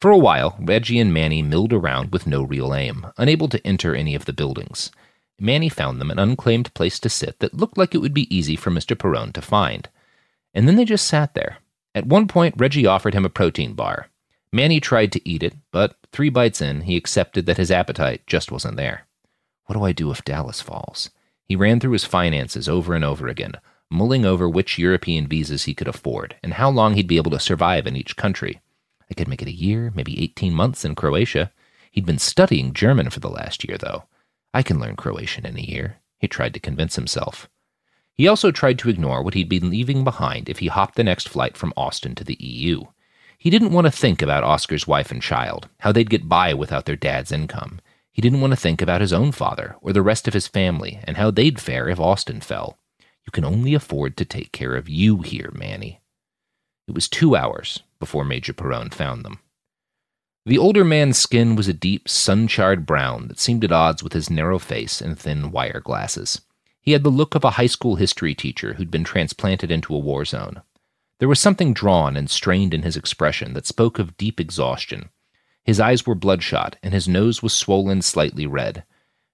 For a while, Reggie and Manny milled around with no real aim, unable to enter any of the buildings. Manny found them an unclaimed place to sit that looked like it would be easy for Mr. Perone to find. And then they just sat there. At one point, Reggie offered him a protein bar. Manny tried to eat it, but three bites in, he accepted that his appetite just wasn't there. What do I do if Dallas falls? He ran through his finances over and over again, mulling over which European visas he could afford and how long he'd be able to survive in each country. I could make it a year, maybe 18 months in Croatia. He'd been studying German for the last year, though. I can learn Croatian in a year, he tried to convince himself. He also tried to ignore what he'd been leaving behind if he hopped the next flight from Austin to the EU. He didn't want to think about Oscar's wife and child, how they'd get by without their dad's income. He didn't want to think about his own father or the rest of his family and how they'd fare if Austin fell. You can only afford to take care of you here, Manny. It was two hours before Major Perone found them. The older man's skin was a deep, sun charred brown that seemed at odds with his narrow face and thin wire glasses. He had the look of a high school history teacher who'd been transplanted into a war zone. There was something drawn and strained in his expression that spoke of deep exhaustion. His eyes were bloodshot, and his nose was swollen slightly red.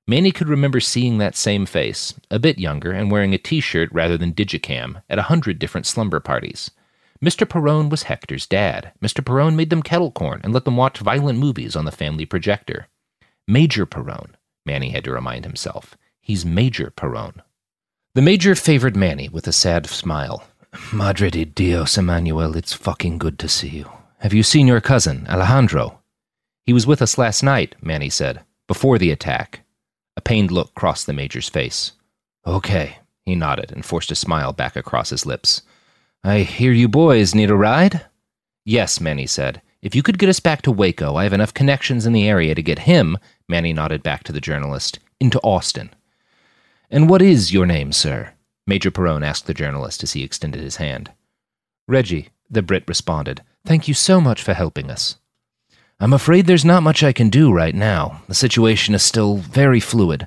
Manny could remember seeing that same face, a bit younger and wearing a t shirt rather than digicam, at a hundred different slumber parties. Mr. Perone was Hector's dad. Mr. Perone made them kettle corn and let them watch violent movies on the family projector. Major Perone, Manny had to remind himself. He's Major Perone. The Major favored Manny with a sad smile. Madre de Dios, Emmanuel, it's fucking good to see you. Have you seen your cousin, Alejandro? He was with us last night, Manny said, before the attack. A pained look crossed the Major's face. Okay, he nodded and forced a smile back across his lips. I hear you boys need a ride? Yes, Manny said. If you could get us back to Waco, I have enough connections in the area to get him, Manny nodded back to the journalist, into Austin. And what is your name, sir? Major Perone asked the journalist as he extended his hand. Reggie, the Brit responded. Thank you so much for helping us. I'm afraid there's not much I can do right now. The situation is still very fluid.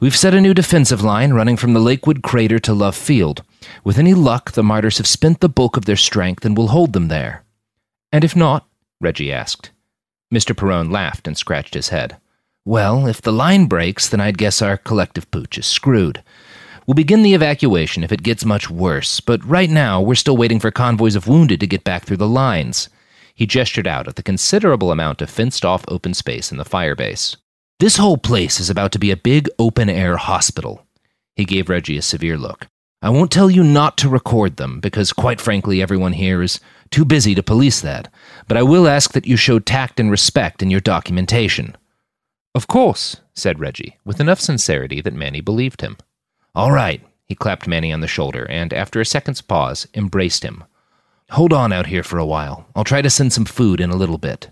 We've set a new defensive line running from the Lakewood crater to Love Field. With any luck, the martyrs have spent the bulk of their strength and will hold them there. And if not? Reggie asked. Mr. Perone laughed and scratched his head. Well, if the line breaks, then I'd guess our collective pooch is screwed. We'll begin the evacuation if it gets much worse, but right now we're still waiting for convoys of wounded to get back through the lines. He gestured out at the considerable amount of fenced off open space in the firebase. This whole place is about to be a big open air hospital. He gave Reggie a severe look. I won't tell you not to record them, because quite frankly, everyone here is too busy to police that, but I will ask that you show tact and respect in your documentation. Of course, said Reggie, with enough sincerity that Manny believed him. All right, he clapped Manny on the shoulder and, after a second's pause, embraced him. Hold on out here for a while. I'll try to send some food in a little bit.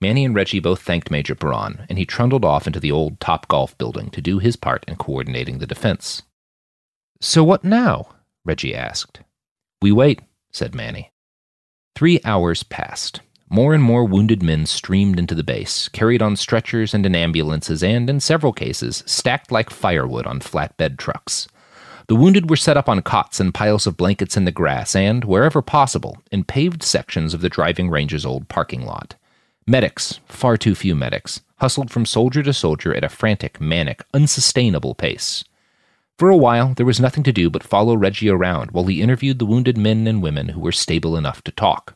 Manny and Reggie both thanked Major Perone, and he trundled off into the old Top Golf building to do his part in coordinating the defense. So what now? Reggie asked. We wait, said Manny. Three hours passed. More and more wounded men streamed into the base, carried on stretchers and in ambulances, and, in several cases, stacked like firewood on flatbed trucks. The wounded were set up on cots and piles of blankets in the grass, and, wherever possible, in paved sections of the driving range's old parking lot. Medics, far too few medics, hustled from soldier to soldier at a frantic, manic, unsustainable pace. For a while, there was nothing to do but follow Reggie around while he interviewed the wounded men and women who were stable enough to talk.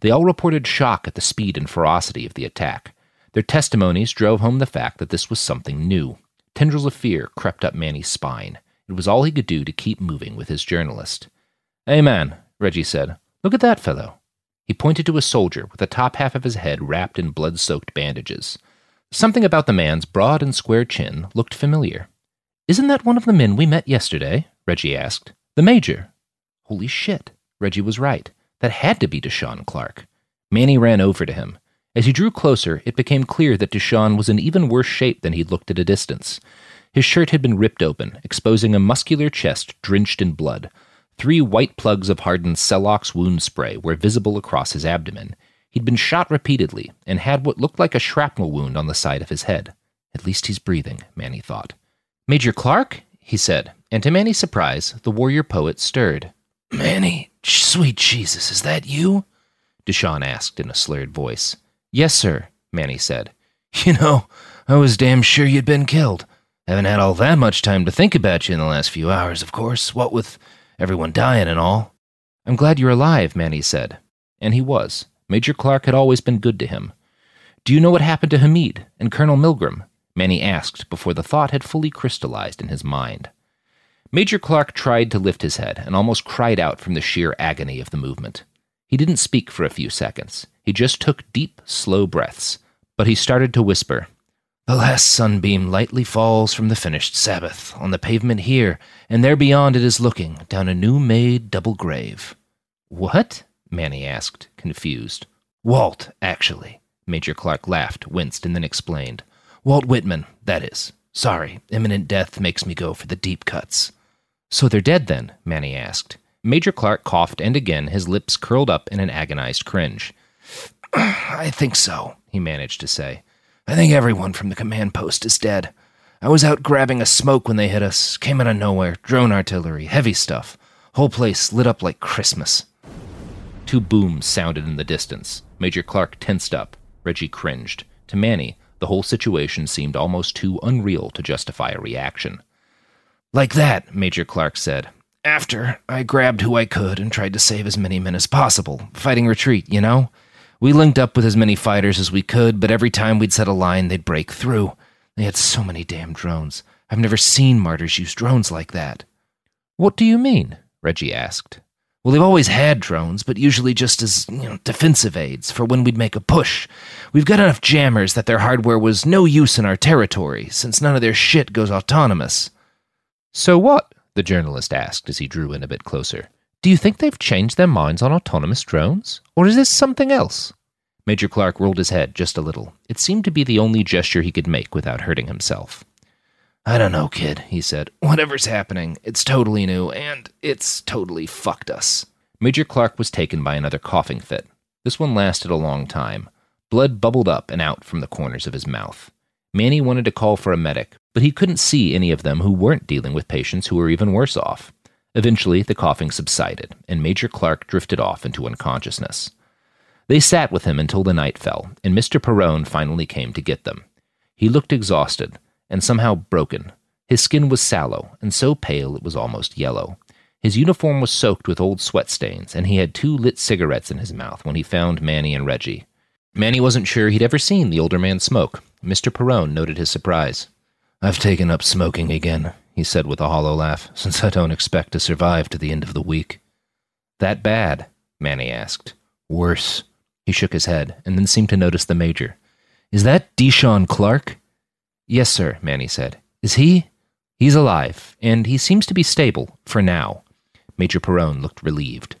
They all reported shock at the speed and ferocity of the attack. Their testimonies drove home the fact that this was something new. Tendrils of fear crept up Manny's spine. It was all he could do to keep moving with his journalist. Hey, man, Reggie said. Look at that fellow. He pointed to a soldier with the top half of his head wrapped in blood soaked bandages. Something about the man's broad and square chin looked familiar. Isn't that one of the men we met yesterday? Reggie asked. The Major. Holy shit. Reggie was right. That had to be Deshaun Clark. Manny ran over to him. As he drew closer, it became clear that Deshaun was in even worse shape than he'd looked at a distance. His shirt had been ripped open, exposing a muscular chest drenched in blood. Three white plugs of hardened Celox wound spray were visible across his abdomen. He'd been shot repeatedly and had what looked like a shrapnel wound on the side of his head. At least he's breathing, Manny thought. Major Clark? he said, and to Manny's surprise, the warrior poet stirred. Manny, sweet Jesus, is that you? Deshaun asked in a slurred voice. Yes, sir, Manny said. You know, I was damn sure you'd been killed. Haven't had all that much time to think about you in the last few hours, of course, what with everyone dying and all. I'm glad you're alive, Manny said. And he was. Major Clark had always been good to him. Do you know what happened to Hamid and Colonel Milgram? Manny asked before the thought had fully crystallized in his mind. Major Clark tried to lift his head and almost cried out from the sheer agony of the movement. He didn't speak for a few seconds. He just took deep, slow breaths. But he started to whisper. The last sunbeam lightly falls from the finished Sabbath on the pavement here, and there beyond it is looking down a new made double grave. What? Manny asked, confused. Walt, actually. Major Clark laughed, winced, and then explained. Walt Whitman, that is. Sorry, imminent death makes me go for the deep cuts. So they're dead then? Manny asked. Major Clark coughed, and again his lips curled up in an agonized cringe. I think so, he managed to say. I think everyone from the command post is dead. I was out grabbing a smoke when they hit us. Came out of nowhere. Drone artillery, heavy stuff. Whole place lit up like Christmas. Two booms sounded in the distance. Major Clark tensed up. Reggie cringed. To Manny, the whole situation seemed almost too unreal to justify a reaction. Like that, Major Clark said. After, I grabbed who I could and tried to save as many men as possible. Fighting retreat, you know? We linked up with as many fighters as we could, but every time we'd set a line, they'd break through. They had so many damn drones. I've never seen martyrs use drones like that. What do you mean? Reggie asked. Well, they've always had drones, but usually just as, you know, defensive aids for when we'd make a push. We've got enough jammers that their hardware was no use in our territory, since none of their shit goes autonomous. So what? the journalist asked as he drew in a bit closer. Do you think they've changed their minds on autonomous drones? Or is this something else? Major Clark rolled his head just a little. It seemed to be the only gesture he could make without hurting himself. I don't know, kid, he said. Whatever's happening, it's totally new, and it's totally fucked us. Major Clark was taken by another coughing fit. This one lasted a long time. Blood bubbled up and out from the corners of his mouth. Manny wanted to call for a medic, but he couldn't see any of them who weren't dealing with patients who were even worse off. Eventually, the coughing subsided, and Major Clark drifted off into unconsciousness. They sat with him until the night fell, and Mr. Perrone finally came to get them. He looked exhausted, and somehow broken. His skin was sallow, and so pale it was almost yellow. His uniform was soaked with old sweat stains, and he had two lit cigarettes in his mouth when he found Manny and Reggie. Manny wasn't sure he'd ever seen the older man smoke. Mr. Perrone noted his surprise. I've taken up smoking again, he said with a hollow laugh, since I don't expect to survive to the end of the week. That bad? Manny asked. Worse. He shook his head, and then seemed to notice the major. Is that Deshaun Clark? Yes, sir, Manny said. Is he? He's alive, and he seems to be stable, for now. Major Perrone looked relieved.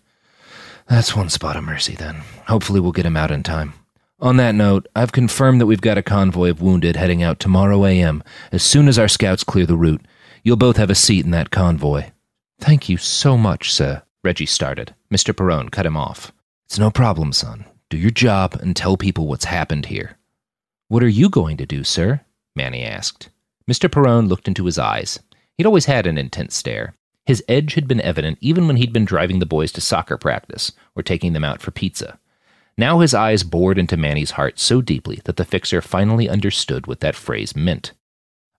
That's one spot of mercy, then. Hopefully we'll get him out in time. On that note, I've confirmed that we've got a convoy of wounded heading out tomorrow a.m. as soon as our scouts clear the route. You'll both have a seat in that convoy. Thank you so much, sir. Reggie started. Mr. Perrone cut him off. It's no problem, son. Do your job and tell people what's happened here. What are you going to do, sir? Manny asked. Mr. Perrone looked into his eyes. He'd always had an intense stare. His edge had been evident even when he'd been driving the boys to soccer practice or taking them out for pizza. Now his eyes bored into Manny's heart so deeply that the fixer finally understood what that phrase meant.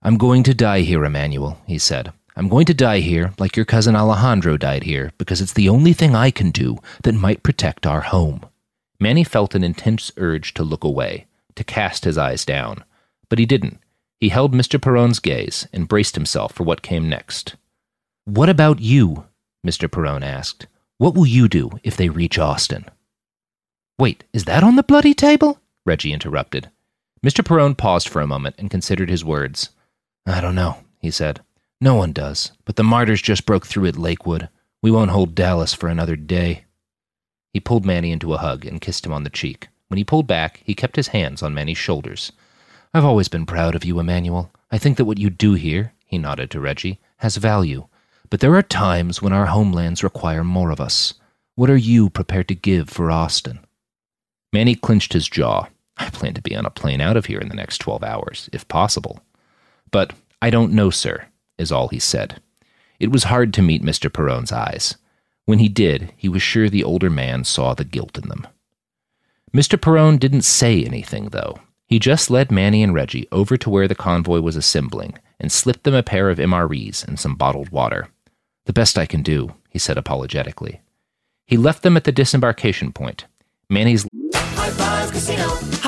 I'm going to die here, Emmanuel, he said. I'm going to die here like your cousin Alejandro died here because it's the only thing I can do that might protect our home. Manny felt an intense urge to look away, to cast his eyes down. But he didn't. He held Mr. Perrone's gaze and braced himself for what came next. What about you? Mr. Perrone asked. What will you do if they reach Austin? Wait, is that on the bloody table? Reggie interrupted. Mr. Perone paused for a moment and considered his words. I don't know, he said. No one does, but the martyrs just broke through at Lakewood. We won't hold Dallas for another day. He pulled Manny into a hug and kissed him on the cheek. When he pulled back, he kept his hands on Manny's shoulders. I've always been proud of you, Emmanuel. I think that what you do here, he nodded to Reggie, has value. But there are times when our homelands require more of us. What are you prepared to give for Austin? Manny clenched his jaw. I plan to be on a plane out of here in the next 12 hours, if possible. But I don't know, sir, is all he said. It was hard to meet Mr. Perone's eyes. When he did, he was sure the older man saw the guilt in them. Mr. Perone didn't say anything, though. He just led Manny and Reggie over to where the convoy was assembling and slipped them a pair of MREs and some bottled water. The best I can do, he said apologetically. He left them at the disembarkation point. Manny's High Five Casino.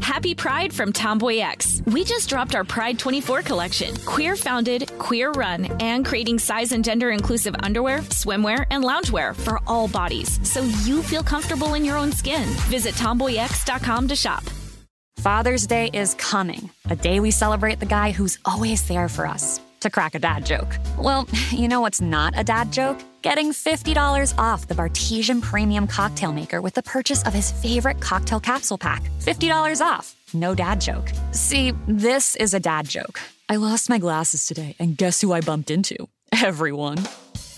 Happy Pride from Tomboy X. We just dropped our Pride 24 collection. Queer founded, queer run, and creating size and gender inclusive underwear, swimwear, and loungewear for all bodies so you feel comfortable in your own skin. Visit tomboyx.com to shop. Father's Day is coming, a day we celebrate the guy who's always there for us. To crack a dad joke. Well, you know what's not a dad joke? Getting $50 off the Bartesian Premium Cocktail Maker with the purchase of his favorite cocktail capsule pack. $50 off. No dad joke. See, this is a dad joke. I lost my glasses today, and guess who I bumped into? Everyone.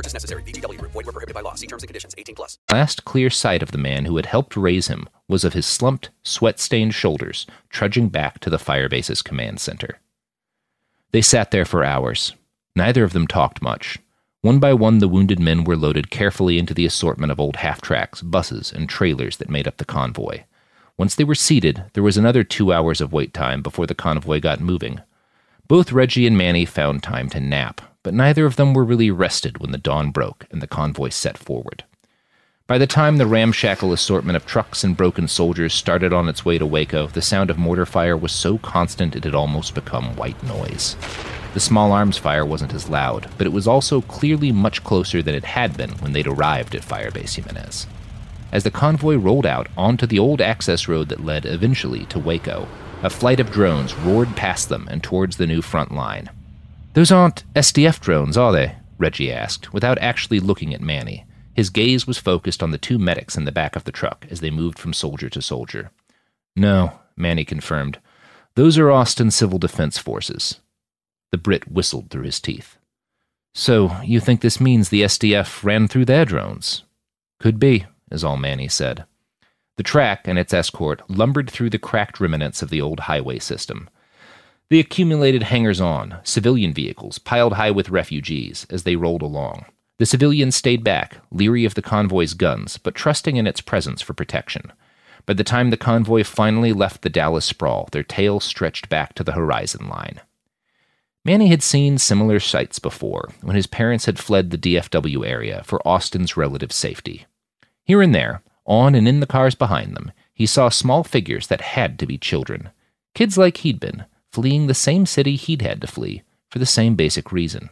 purchase necessary. VGW. Void were prohibited by law. See terms and conditions. 18 plus. last clear sight of the man who had helped raise him was of his slumped, sweat stained shoulders trudging back to the firebase's command center. They sat there for hours. Neither of them talked much. One by one, the wounded men were loaded carefully into the assortment of old half tracks, buses, and trailers that made up the convoy. Once they were seated, there was another two hours of wait time before the convoy got moving. Both Reggie and Manny found time to nap, but neither of them were really rested when the dawn broke and the convoy set forward. By the time the ramshackle assortment of trucks and broken soldiers started on its way to Waco, the sound of mortar fire was so constant it had almost become white noise. The small arms fire wasn't as loud, but it was also clearly much closer than it had been when they'd arrived at Firebase Jimenez. As the convoy rolled out onto the old access road that led eventually to Waco, a flight of drones roared past them and towards the new front line. Those aren't SDF drones, are they? Reggie asked, without actually looking at Manny. His gaze was focused on the two medics in the back of the truck as they moved from soldier to soldier. No, Manny confirmed. Those are Austin Civil Defense Forces. The Brit whistled through his teeth. So, you think this means the SDF ran through their drones? Could be, is all Manny said. The track and its escort lumbered through the cracked remnants of the old highway system. The accumulated hangers on, civilian vehicles piled high with refugees as they rolled along. The civilians stayed back, leery of the convoy's guns, but trusting in its presence for protection. By the time the convoy finally left the Dallas sprawl, their tails stretched back to the horizon line. Manny had seen similar sights before when his parents had fled the DFW area for Austin's relative safety. Here and there, on and in the cars behind them, he saw small figures that had to be children, kids like he'd been, fleeing the same city he'd had to flee for the same basic reason.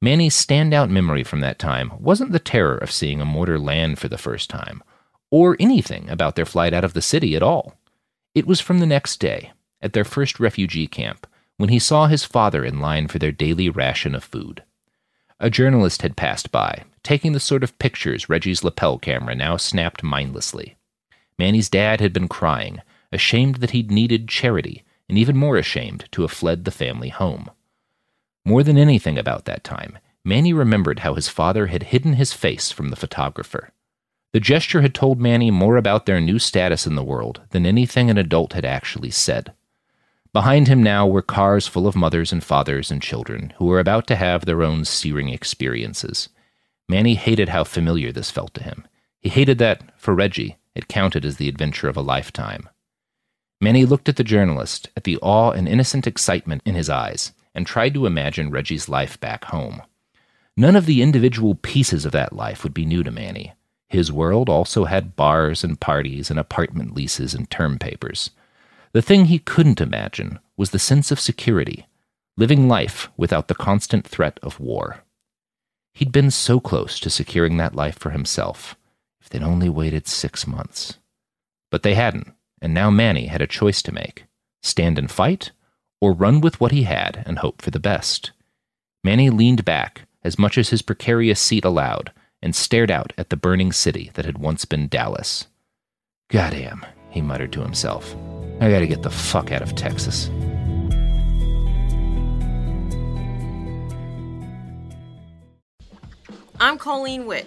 Manny's standout memory from that time wasn't the terror of seeing a mortar land for the first time, or anything about their flight out of the city at all. It was from the next day, at their first refugee camp, when he saw his father in line for their daily ration of food. A journalist had passed by, taking the sort of pictures Reggie's lapel camera now snapped mindlessly. Manny's dad had been crying, ashamed that he'd needed charity, and even more ashamed to have fled the family home. More than anything about that time, Manny remembered how his father had hidden his face from the photographer. The gesture had told Manny more about their new status in the world than anything an adult had actually said. Behind him now were cars full of mothers and fathers and children who were about to have their own searing experiences. Manny hated how familiar this felt to him. He hated that, for Reggie, it counted as the adventure of a lifetime. Manny looked at the journalist, at the awe and innocent excitement in his eyes, and tried to imagine Reggie's life back home. None of the individual pieces of that life would be new to Manny. His world also had bars and parties and apartment leases and term papers. The thing he couldn't imagine was the sense of security, living life without the constant threat of war. He'd been so close to securing that life for himself, if they'd only waited six months. But they hadn't, and now Manny had a choice to make stand and fight, or run with what he had and hope for the best. Manny leaned back as much as his precarious seat allowed and stared out at the burning city that had once been Dallas. Goddamn, he muttered to himself. I gotta get the fuck out of Texas. I'm Colleen Witt.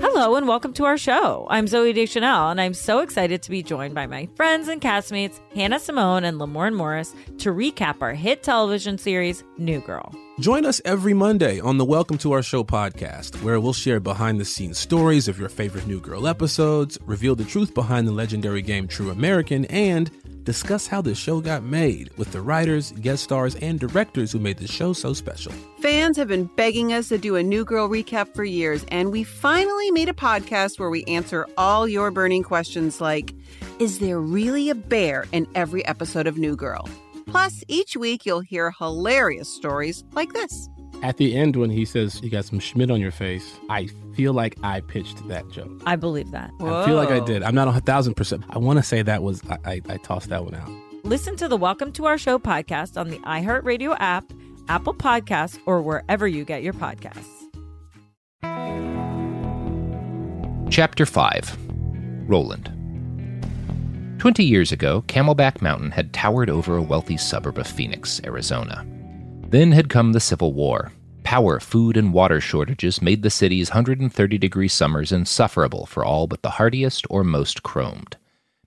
Hello and welcome to our show. I'm Zooey Deschanel, and I'm so excited to be joined by my friends and castmates, Hannah Simone and Lamorne Morris, to recap our hit television series, New Girl. Join us every Monday on the Welcome to Our Show podcast, where we'll share behind the scenes stories of your favorite New Girl episodes, reveal the truth behind the legendary game True American, and discuss how the show got made with the writers, guest stars, and directors who made the show so special. Fans have been begging us to do a New Girl recap for years, and we finally made a podcast where we answer all your burning questions like Is there really a bear in every episode of New Girl? Plus, each week you'll hear hilarious stories like this. At the end, when he says you got some Schmidt on your face, I feel like I pitched that joke. I believe that. I feel like I did. I'm not a thousand percent. I want to say that was I, I, I tossed that one out. Listen to the Welcome to Our Show podcast on the iHeartRadio app, Apple Podcasts, or wherever you get your podcasts. Chapter 5 Roland. Twenty years ago, Camelback Mountain had towered over a wealthy suburb of Phoenix, Arizona. Then had come the Civil War. Power, food, and water shortages made the city's 130 degree summers insufferable for all but the hardiest or most chromed.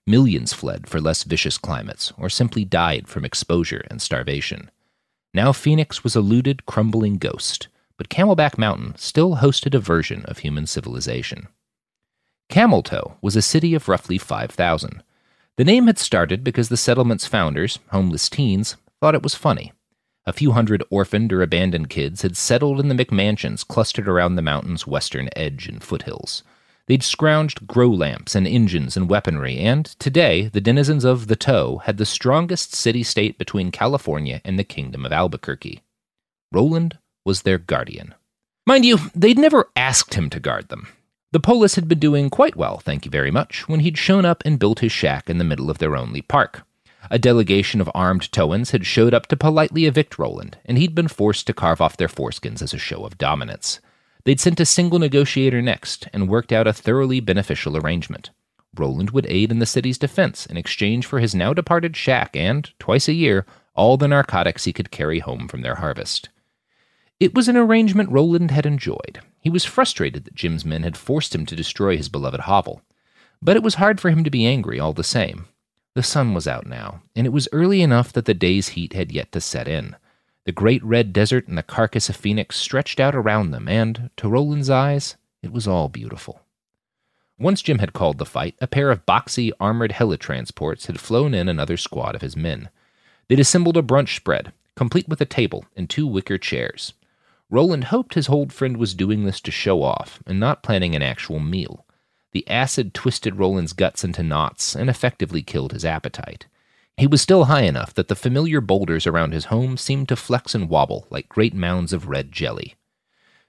Millions fled for less vicious climates, or simply died from exposure and starvation. Now Phoenix was a looted, crumbling ghost, but Camelback Mountain still hosted a version of human civilization. Cameltoe was a city of roughly 5,000. The name had started because the settlement's founders, homeless teens, thought it was funny. A few hundred orphaned or abandoned kids had settled in the McMansions clustered around the mountain's western edge and foothills. They'd scrounged grow lamps and engines and weaponry, and today the denizens of the Toe had the strongest city state between California and the Kingdom of Albuquerque. Roland was their guardian. Mind you, they'd never asked him to guard them. The polis had been doing quite well, thank you very much, when he'd shown up and built his shack in the middle of their only park. A delegation of armed Toans had showed up to politely evict Roland, and he'd been forced to carve off their foreskins as a show of dominance. They'd sent a single negotiator next and worked out a thoroughly beneficial arrangement. Roland would aid in the city's defense in exchange for his now departed shack and, twice a year, all the narcotics he could carry home from their harvest. It was an arrangement Roland had enjoyed. He was frustrated that Jim's men had forced him to destroy his beloved hovel. But it was hard for him to be angry all the same. The sun was out now, and it was early enough that the day's heat had yet to set in. The great red desert and the carcass of Phoenix stretched out around them, and, to Roland's eyes, it was all beautiful. Once Jim had called the fight, a pair of boxy, armored helitransports had flown in another squad of his men. They'd assembled a brunch spread, complete with a table and two wicker chairs. Roland hoped his old friend was doing this to show off and not planning an actual meal. The acid twisted Roland's guts into knots and effectively killed his appetite. He was still high enough that the familiar boulders around his home seemed to flex and wobble like great mounds of red jelly.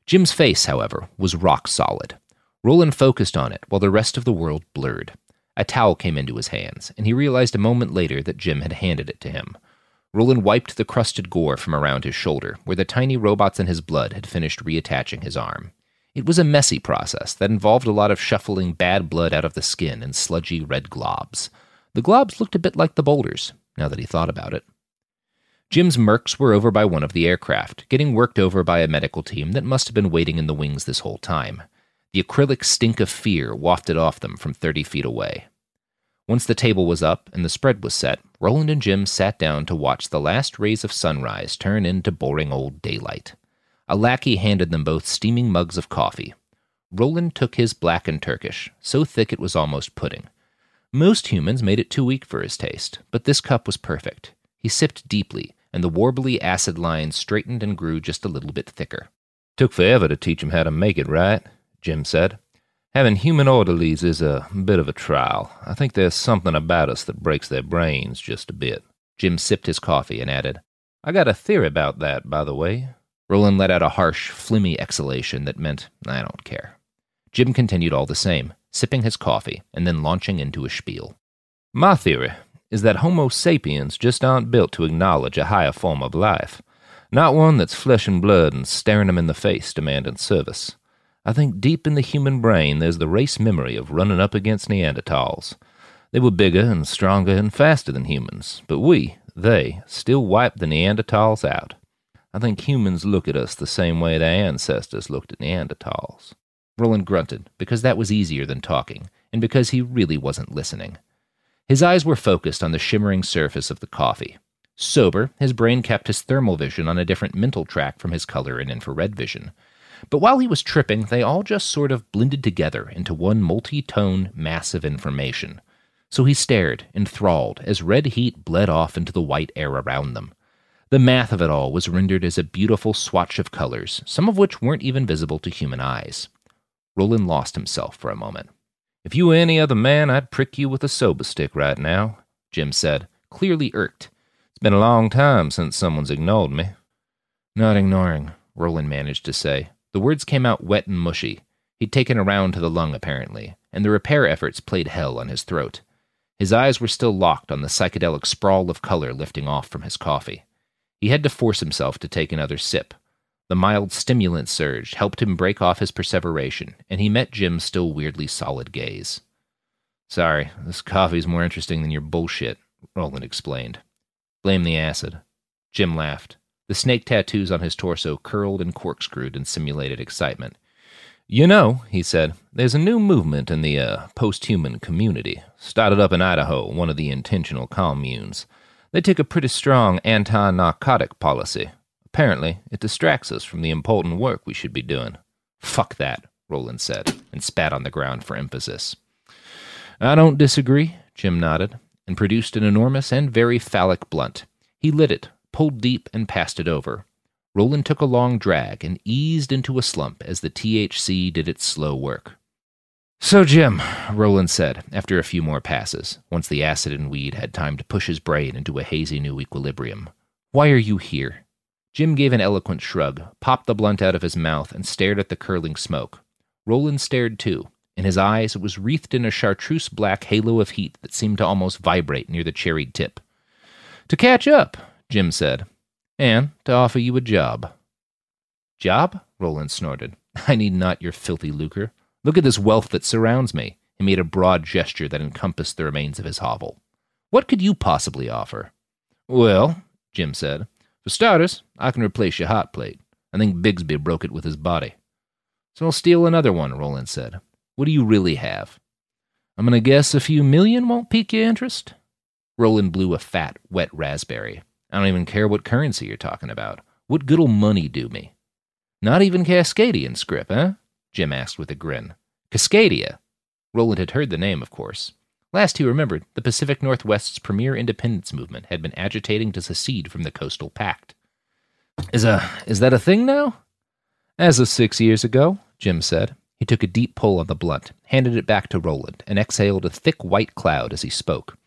Jim's face, however, was rock solid. Roland focused on it while the rest of the world blurred. A towel came into his hands, and he realized a moment later that Jim had handed it to him. Roland wiped the crusted gore from around his shoulder, where the tiny robots in his blood had finished reattaching his arm. It was a messy process that involved a lot of shuffling bad blood out of the skin and sludgy red globs. The globs looked a bit like the boulders, now that he thought about it. Jim's mercs were over by one of the aircraft, getting worked over by a medical team that must have been waiting in the wings this whole time. The acrylic stink of fear wafted off them from thirty feet away. Once the table was up and the spread was set, Roland and Jim sat down to watch the last rays of sunrise turn into boring old daylight. A lackey handed them both steaming mugs of coffee. Roland took his black and Turkish, so thick it was almost pudding. Most humans made it too weak for his taste, but this cup was perfect. He sipped deeply, and the warbly acid lines straightened and grew just a little bit thicker. Took forever to teach him how to make it right, Jim said. Having human orderlies is a bit of a trial. I think there's something about us that breaks their brains just a bit. Jim sipped his coffee and added, I got a theory about that, by the way. Roland let out a harsh, flimmy exhalation that meant, I don't care. Jim continued all the same, sipping his coffee and then launching into a spiel. My theory is that Homo sapiens just aren't built to acknowledge a higher form of life, not one that's flesh and blood and staring them in the face demanding service. I think deep in the human brain there's the race memory of running up against Neanderthals. They were bigger and stronger and faster than humans, but we, they, still wiped the Neanderthals out. I think humans look at us the same way their ancestors looked at Neanderthals. Roland grunted, because that was easier than talking, and because he really wasn't listening. His eyes were focused on the shimmering surface of the coffee. Sober, his brain kept his thermal vision on a different mental track from his color and infrared vision. But while he was tripping, they all just sort of blended together into one multi tone mass of information. So he stared, enthralled, as red heat bled off into the white air around them. The math of it all was rendered as a beautiful swatch of colors, some of which weren't even visible to human eyes. Roland lost himself for a moment. If you were any other man, I'd prick you with a soba stick right now, Jim said, clearly irked. It's been a long time since someone's ignored me. Not ignoring, Roland managed to say. The words came out wet and mushy. He'd taken a round to the lung, apparently, and the repair efforts played hell on his throat. His eyes were still locked on the psychedelic sprawl of color lifting off from his coffee. He had to force himself to take another sip. The mild stimulant surge helped him break off his perseveration, and he met Jim's still weirdly solid gaze. Sorry, this coffee's more interesting than your bullshit, Roland explained. Blame the acid. Jim laughed. The snake tattoos on his torso curled and corkscrewed in simulated excitement. You know, he said, there's a new movement in the uh, post-human community. Started up in Idaho, one of the intentional communes. They take a pretty strong anti-narcotic policy. Apparently, it distracts us from the important work we should be doing. Fuck that, Roland said, and spat on the ground for emphasis. I don't disagree, Jim nodded, and produced an enormous and very phallic blunt. He lit it, pulled deep, and passed it over. Roland took a long drag and eased into a slump as the THC did its slow work. So, Jim, Roland said, after a few more passes, once the acid and weed had time to push his brain into a hazy new equilibrium, why are you here? Jim gave an eloquent shrug, popped the blunt out of his mouth, and stared at the curling smoke. Roland stared too. In his eyes, it was wreathed in a chartreuse black halo of heat that seemed to almost vibrate near the cherried tip. To catch up, Jim said, and to offer you a job. Job? Roland snorted. I need not your filthy lucre. Look at this wealth that surrounds me. He made a broad gesture that encompassed the remains of his hovel. What could you possibly offer? Well, Jim said, for starters, I can replace your hot plate. I think Bigsby broke it with his body. So I'll steal another one, Roland said. What do you really have? I'm going to guess a few million won't pique your interest? Roland blew a fat, wet raspberry. I don't even care what currency you're talking about. What good'll money do me? Not even Cascadian script, eh? Jim asked with a grin. Cascadia. Roland had heard the name, of course. Last he remembered, the Pacific Northwest's premier independence movement had been agitating to secede from the Coastal Pact. Is a is that a thing now? As of six years ago, Jim said. He took a deep pull on the blunt, handed it back to Roland, and exhaled a thick white cloud as he spoke.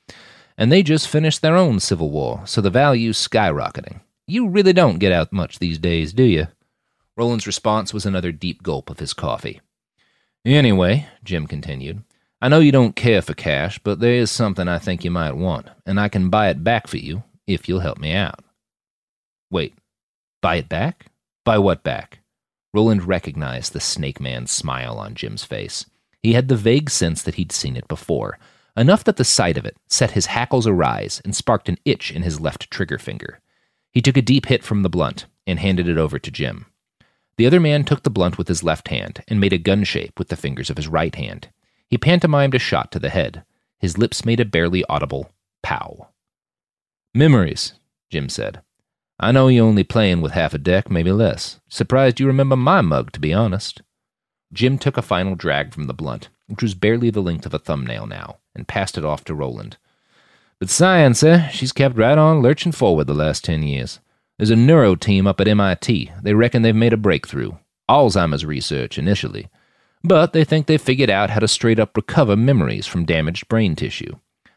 And they just finished their own civil war, so the value's skyrocketing. You really don't get out much these days, do you? Roland's response was another deep gulp of his coffee. Anyway, Jim continued, I know you don't care for cash, but there is something I think you might want, and I can buy it back for you if you'll help me out. Wait, buy it back? Buy what back? Roland recognized the snake man's smile on Jim's face. He had the vague sense that he'd seen it before, enough that the sight of it set his hackles arise and sparked an itch in his left trigger finger. He took a deep hit from the blunt and handed it over to Jim. The other man took the blunt with his left hand and made a gun shape with the fingers of his right hand. He pantomimed a shot to the head. His lips made a barely audible pow. Memories, Jim said. I know you only playing with half a deck, maybe less. Surprised you remember my mug, to be honest. Jim took a final drag from the blunt, which was barely the length of a thumbnail now, and passed it off to Roland. But science, eh? She's kept right on lurching forward the last ten years. There's a neuro team up at MIT. They reckon they've made a breakthrough. Alzheimer's research, initially. But they think they've figured out how to straight up recover memories from damaged brain tissue.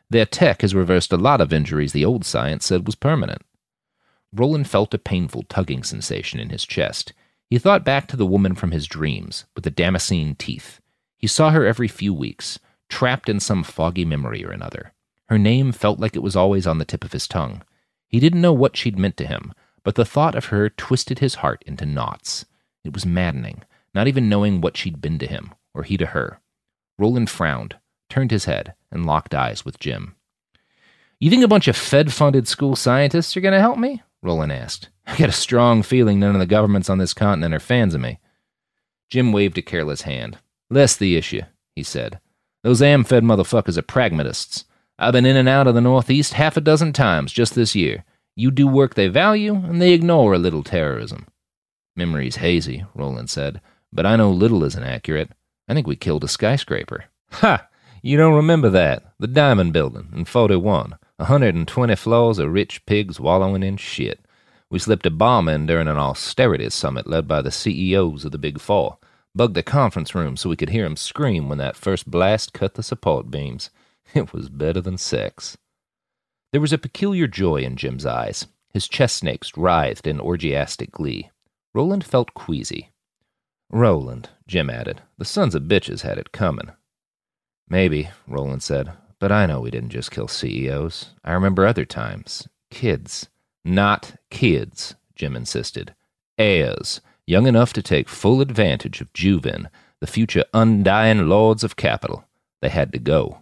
Their tech has reversed a lot of injuries the old science said was permanent. Roland felt a painful tugging sensation in his chest. He thought back to the woman from his dreams, with the damascene teeth. He saw her every few weeks, trapped in some foggy memory or another. Her name felt like it was always on the tip of his tongue. He didn't know what she'd meant to him, but the thought of her twisted his heart into knots. It was maddening, not even knowing what she'd been to him, or he to her. Roland frowned, turned his head, and locked eyes with Jim. You think a bunch of Fed funded school scientists are going to help me? Roland asked. I got a strong feeling none of the governments on this continent are fans of me. Jim waved a careless hand. Less the issue, he said. Those AmFed motherfuckers are pragmatists. I've been in and out of the Northeast half a dozen times just this year. You do work they value, and they ignore a little terrorism. Memory's hazy, Roland said, but I know little isn't accurate. I think we killed a skyscraper. Ha! You don't remember that. The Diamond Building in 41. A 120 floors of rich pigs wallowing in shit. We slipped a bomb in during an austerity summit led by the CEOs of the Big Four. Bugged the conference room so we could hear him scream when that first blast cut the support beams. It was better than sex. There was a peculiar joy in Jim's eyes. His chest snakes writhed in orgiastic glee. Roland felt queasy. Roland, Jim added, the sons of bitches had it coming. Maybe, Roland said, but I know we didn't just kill CEOs. I remember other times. Kids. Not kids, Jim insisted. Heirs, young enough to take full advantage of Juven, the future undying lords of capital. They had to go.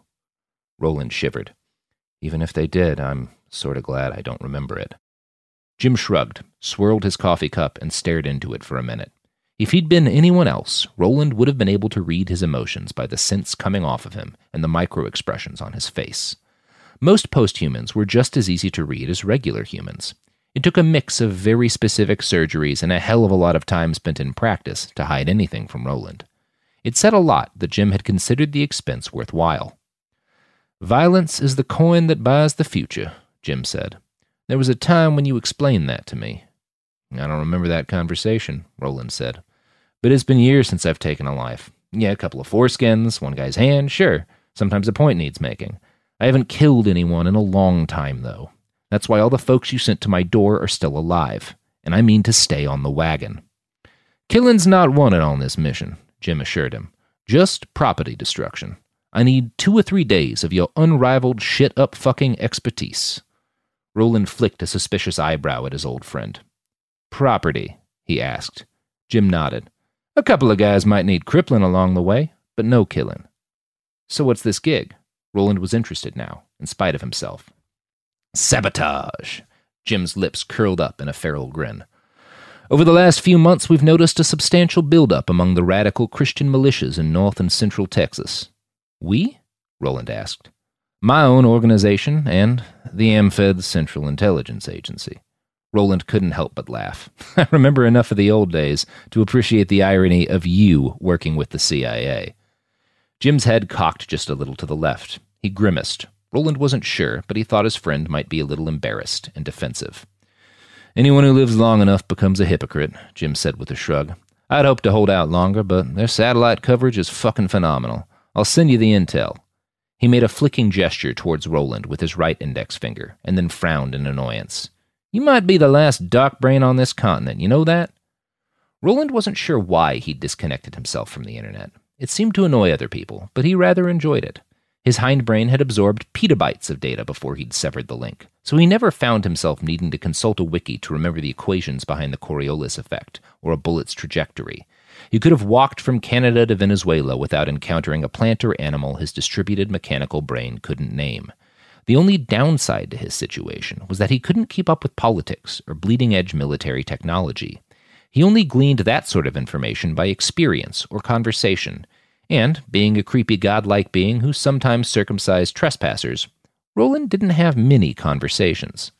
Roland shivered. Even if they did, I'm sort of glad I don't remember it. Jim shrugged, swirled his coffee cup, and stared into it for a minute. If he'd been anyone else, Roland would have been able to read his emotions by the scents coming off of him and the micro expressions on his face. Most posthumans were just as easy to read as regular humans. It took a mix of very specific surgeries and a hell of a lot of time spent in practice to hide anything from Roland. It said a lot that Jim had considered the expense worthwhile. Violence is the coin that buys the future, Jim said. There was a time when you explained that to me. I don't remember that conversation, Roland said. But it's been years since I've taken a life. Yeah, a couple of foreskins, one guy's hand, sure. Sometimes a point needs making. I haven't killed anyone in a long time, though. That's why all the folks you sent to my door are still alive. and I mean to stay on the wagon. Killing's not wanted on this mission, Jim assured him. Just property destruction. I need two or three days of your unrivaled shit up fucking expertise. Roland flicked a suspicious eyebrow at his old friend. Property, he asked. Jim nodded. A couple of guys might need crippling along the way, but no killing. So what's this gig? Roland was interested now, in spite of himself. Sabotage! Jim's lips curled up in a feral grin. Over the last few months, we've noticed a substantial buildup among the radical Christian militias in North and Central Texas. We? Roland asked. My own organization and the AmFed Central Intelligence Agency. Roland couldn't help but laugh. I remember enough of the old days to appreciate the irony of you working with the CIA. Jim's head cocked just a little to the left. He grimaced. Roland wasn't sure, but he thought his friend might be a little embarrassed and defensive. Anyone who lives long enough becomes a hypocrite, Jim said with a shrug. I'd hoped to hold out longer, but their satellite coverage is fucking phenomenal. I'll send you the intel. He made a flicking gesture towards Roland with his right index finger, and then frowned in annoyance. You might be the last dark brain on this continent, you know that? Roland wasn't sure why he'd disconnected himself from the internet. It seemed to annoy other people, but he rather enjoyed it. His hindbrain had absorbed petabytes of data before he'd severed the link, so he never found himself needing to consult a wiki to remember the equations behind the Coriolis effect or a bullet's trajectory. He could have walked from Canada to Venezuela without encountering a plant or animal his distributed mechanical brain couldn't name. The only downside to his situation was that he couldn't keep up with politics or bleeding edge military technology. He only gleaned that sort of information by experience or conversation, and, being a creepy godlike being who sometimes circumcised trespassers, Roland didn't have many conversations.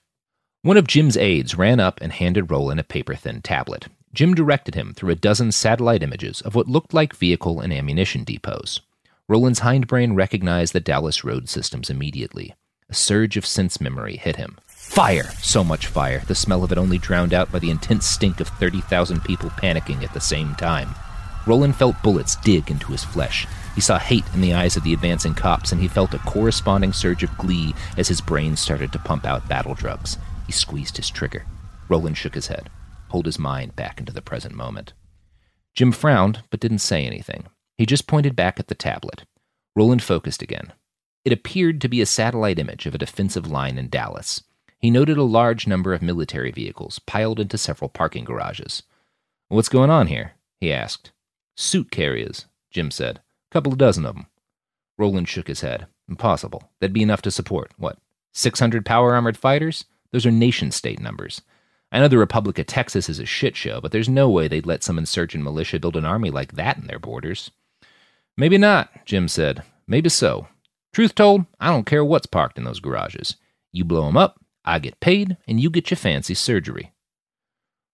One of Jim's aides ran up and handed Roland a paper thin tablet. Jim directed him through a dozen satellite images of what looked like vehicle and ammunition depots. Roland's hindbrain recognized the Dallas road systems immediately. A surge of sense memory hit him. Fire! So much fire, the smell of it only drowned out by the intense stink of 30,000 people panicking at the same time. Roland felt bullets dig into his flesh. He saw hate in the eyes of the advancing cops, and he felt a corresponding surge of glee as his brain started to pump out battle drugs. He squeezed his trigger. Roland shook his head, pulled his mind back into the present moment. Jim frowned, but didn't say anything. He just pointed back at the tablet. Roland focused again. It appeared to be a satellite image of a defensive line in Dallas. He noted a large number of military vehicles piled into several parking garages. What's going on here? he asked. Suit carriers, Jim said. Couple of dozen of them. Roland shook his head. Impossible. That'd be enough to support, what, 600 power armored fighters? Those are nation state numbers. I know the Republic of Texas is a shit show, but there's no way they'd let some insurgent militia build an army like that in their borders. Maybe not, Jim said. Maybe so. Truth told, I don't care what's parked in those garages. You blow 'em up, I get paid, and you get your fancy surgery.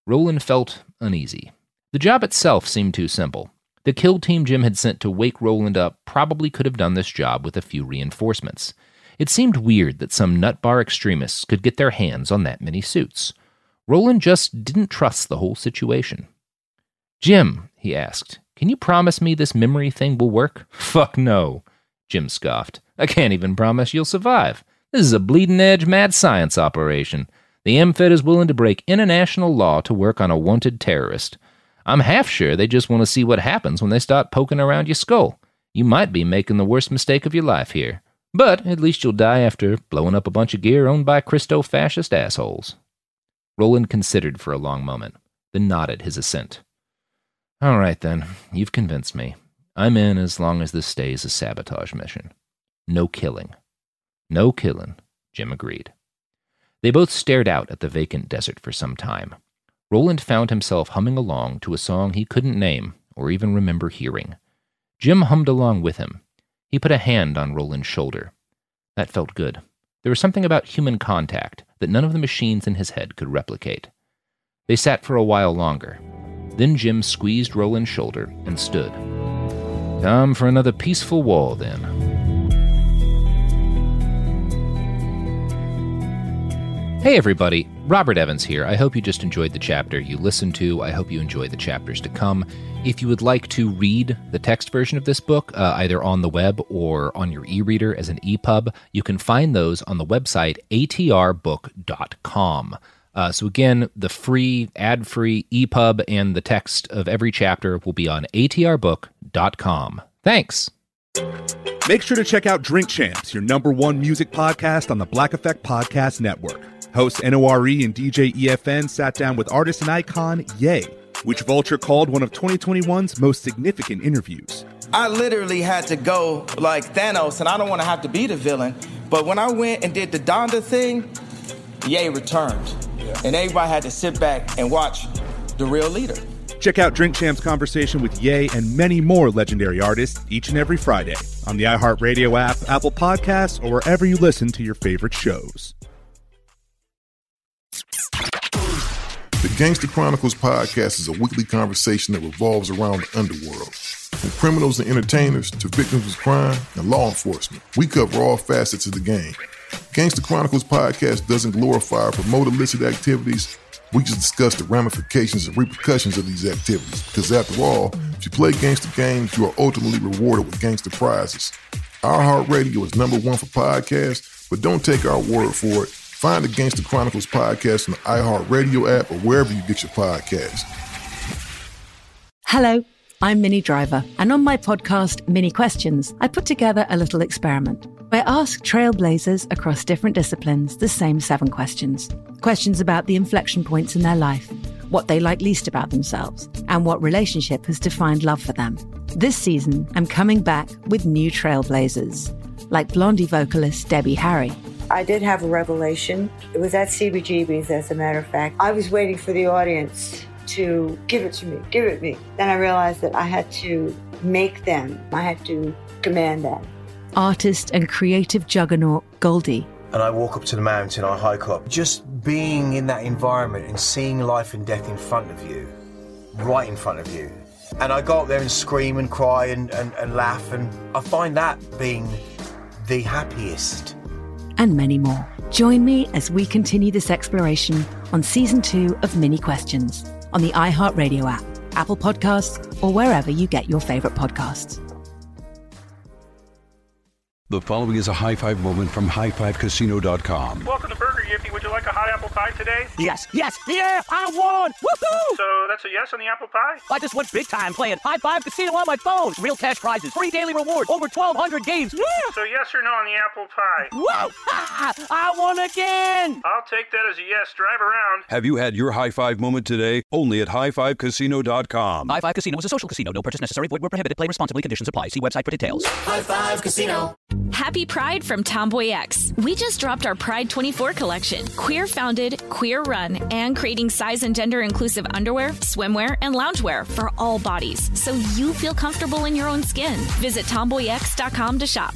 Roland felt uneasy. The job itself seemed too simple. The kill team Jim had sent to wake Roland up probably could have done this job with a few reinforcements. It seemed weird that some nutbar extremists could get their hands on that many suits. Roland just didn't trust the whole situation. Jim, he asked, can you promise me this memory thing will work? Fuck no, Jim scoffed. I can't even promise you'll survive. This is a bleeding edge mad science operation. The AmFed is willing to break international law to work on a wanted terrorist. I'm half sure they just want to see what happens when they start poking around your skull. You might be making the worst mistake of your life here. But at least you'll die after blowing up a bunch of gear owned by Christo fascist assholes. Roland considered for a long moment, then nodded his assent. All right, then. You've convinced me. I'm in as long as this stays a sabotage mission. No killing. No killing, Jim agreed. They both stared out at the vacant desert for some time. Roland found himself humming along to a song he couldn't name or even remember hearing. Jim hummed along with him. He put a hand on Roland's shoulder. That felt good. There was something about human contact that none of the machines in his head could replicate. They sat for a while longer. Then Jim squeezed Roland's shoulder and stood. Time for another peaceful war, then. Hey, everybody. Robert Evans here. I hope you just enjoyed the chapter you listened to. I hope you enjoy the chapters to come. If you would like to read the text version of this book, uh, either on the web or on your e reader as an EPUB, you can find those on the website atrbook.com. Uh, so again, the free, ad-free EPUB and the text of every chapter will be on atrbook.com. Thanks. Make sure to check out Drink Champs, your number one music podcast on the Black Effect Podcast Network. Host NORE and DJ EFN sat down with artist and icon Ye, which Vulture called one of 2021's most significant interviews. I literally had to go like Thanos, and I don't want to have to be the villain. But when I went and did the Donda thing, Ye returned. And everybody had to sit back and watch the real leader. Check out Drink Champs' conversation with Ye and many more legendary artists each and every Friday on the iHeartRadio app, Apple Podcasts, or wherever you listen to your favorite shows. The Gangster Chronicles podcast is a weekly conversation that revolves around the underworld. From criminals and entertainers to victims of crime and law enforcement, we cover all facets of the game. Gangster Chronicles podcast doesn't glorify or promote illicit activities we just discuss the ramifications and repercussions of these activities. Because after all, if you play gangster games, you are ultimately rewarded with gangster prizes. iHeartRadio is number one for podcasts, but don't take our word for it. Find the Gangster Chronicles podcast on the iHeartRadio app or wherever you get your podcasts. Hello, I'm Minnie Driver, and on my podcast, Minnie Questions, I put together a little experiment. I ask trailblazers across different disciplines the same seven questions. Questions about the inflection points in their life, what they like least about themselves, and what relationship has defined love for them. This season, I'm coming back with new trailblazers, like Blondie vocalist Debbie Harry. I did have a revelation. It was at CBGB's, as a matter of fact. I was waiting for the audience to give it to me, give it me. Then I realized that I had to make them, I had to command them artist and creative juggernaut Goldie. And I walk up to the mountain, I hike up. Just being in that environment and seeing life and death in front of you, right in front of you. And I go up there and scream and cry and, and, and laugh, and I find that being the happiest. And many more. Join me as we continue this exploration on season two of Minnie Questions on the iHeartRadio app, Apple Podcasts, or wherever you get your favorite podcasts. The following is a high five moment from highfivecasino.com. Welcome to Burger Yippee. Would you like a hot apple pie today? Yes, yes, yeah, I won! Woohoo! So that's a yes on the apple pie? I just went big time playing High Five Casino on my phone. Real cash prizes, free daily rewards, over 1,200 games. Yeah! So yes or no on the apple pie? Whoa! I won again! I'll take that as a yes. Drive around. Have you had your high five moment today? Only at highfivecasino.com. High Five Casino is a social casino. No purchase necessary. Void where prohibited. Play responsibly. Conditions apply. See website for details. High Five Casino. Happy Pride from Tomboy X. We just dropped our Pride 24 collection. Queer queer run, and creating size and gender inclusive underwear, swimwear, and loungewear for all bodies so you feel comfortable in your own skin. Visit tomboyx.com to shop.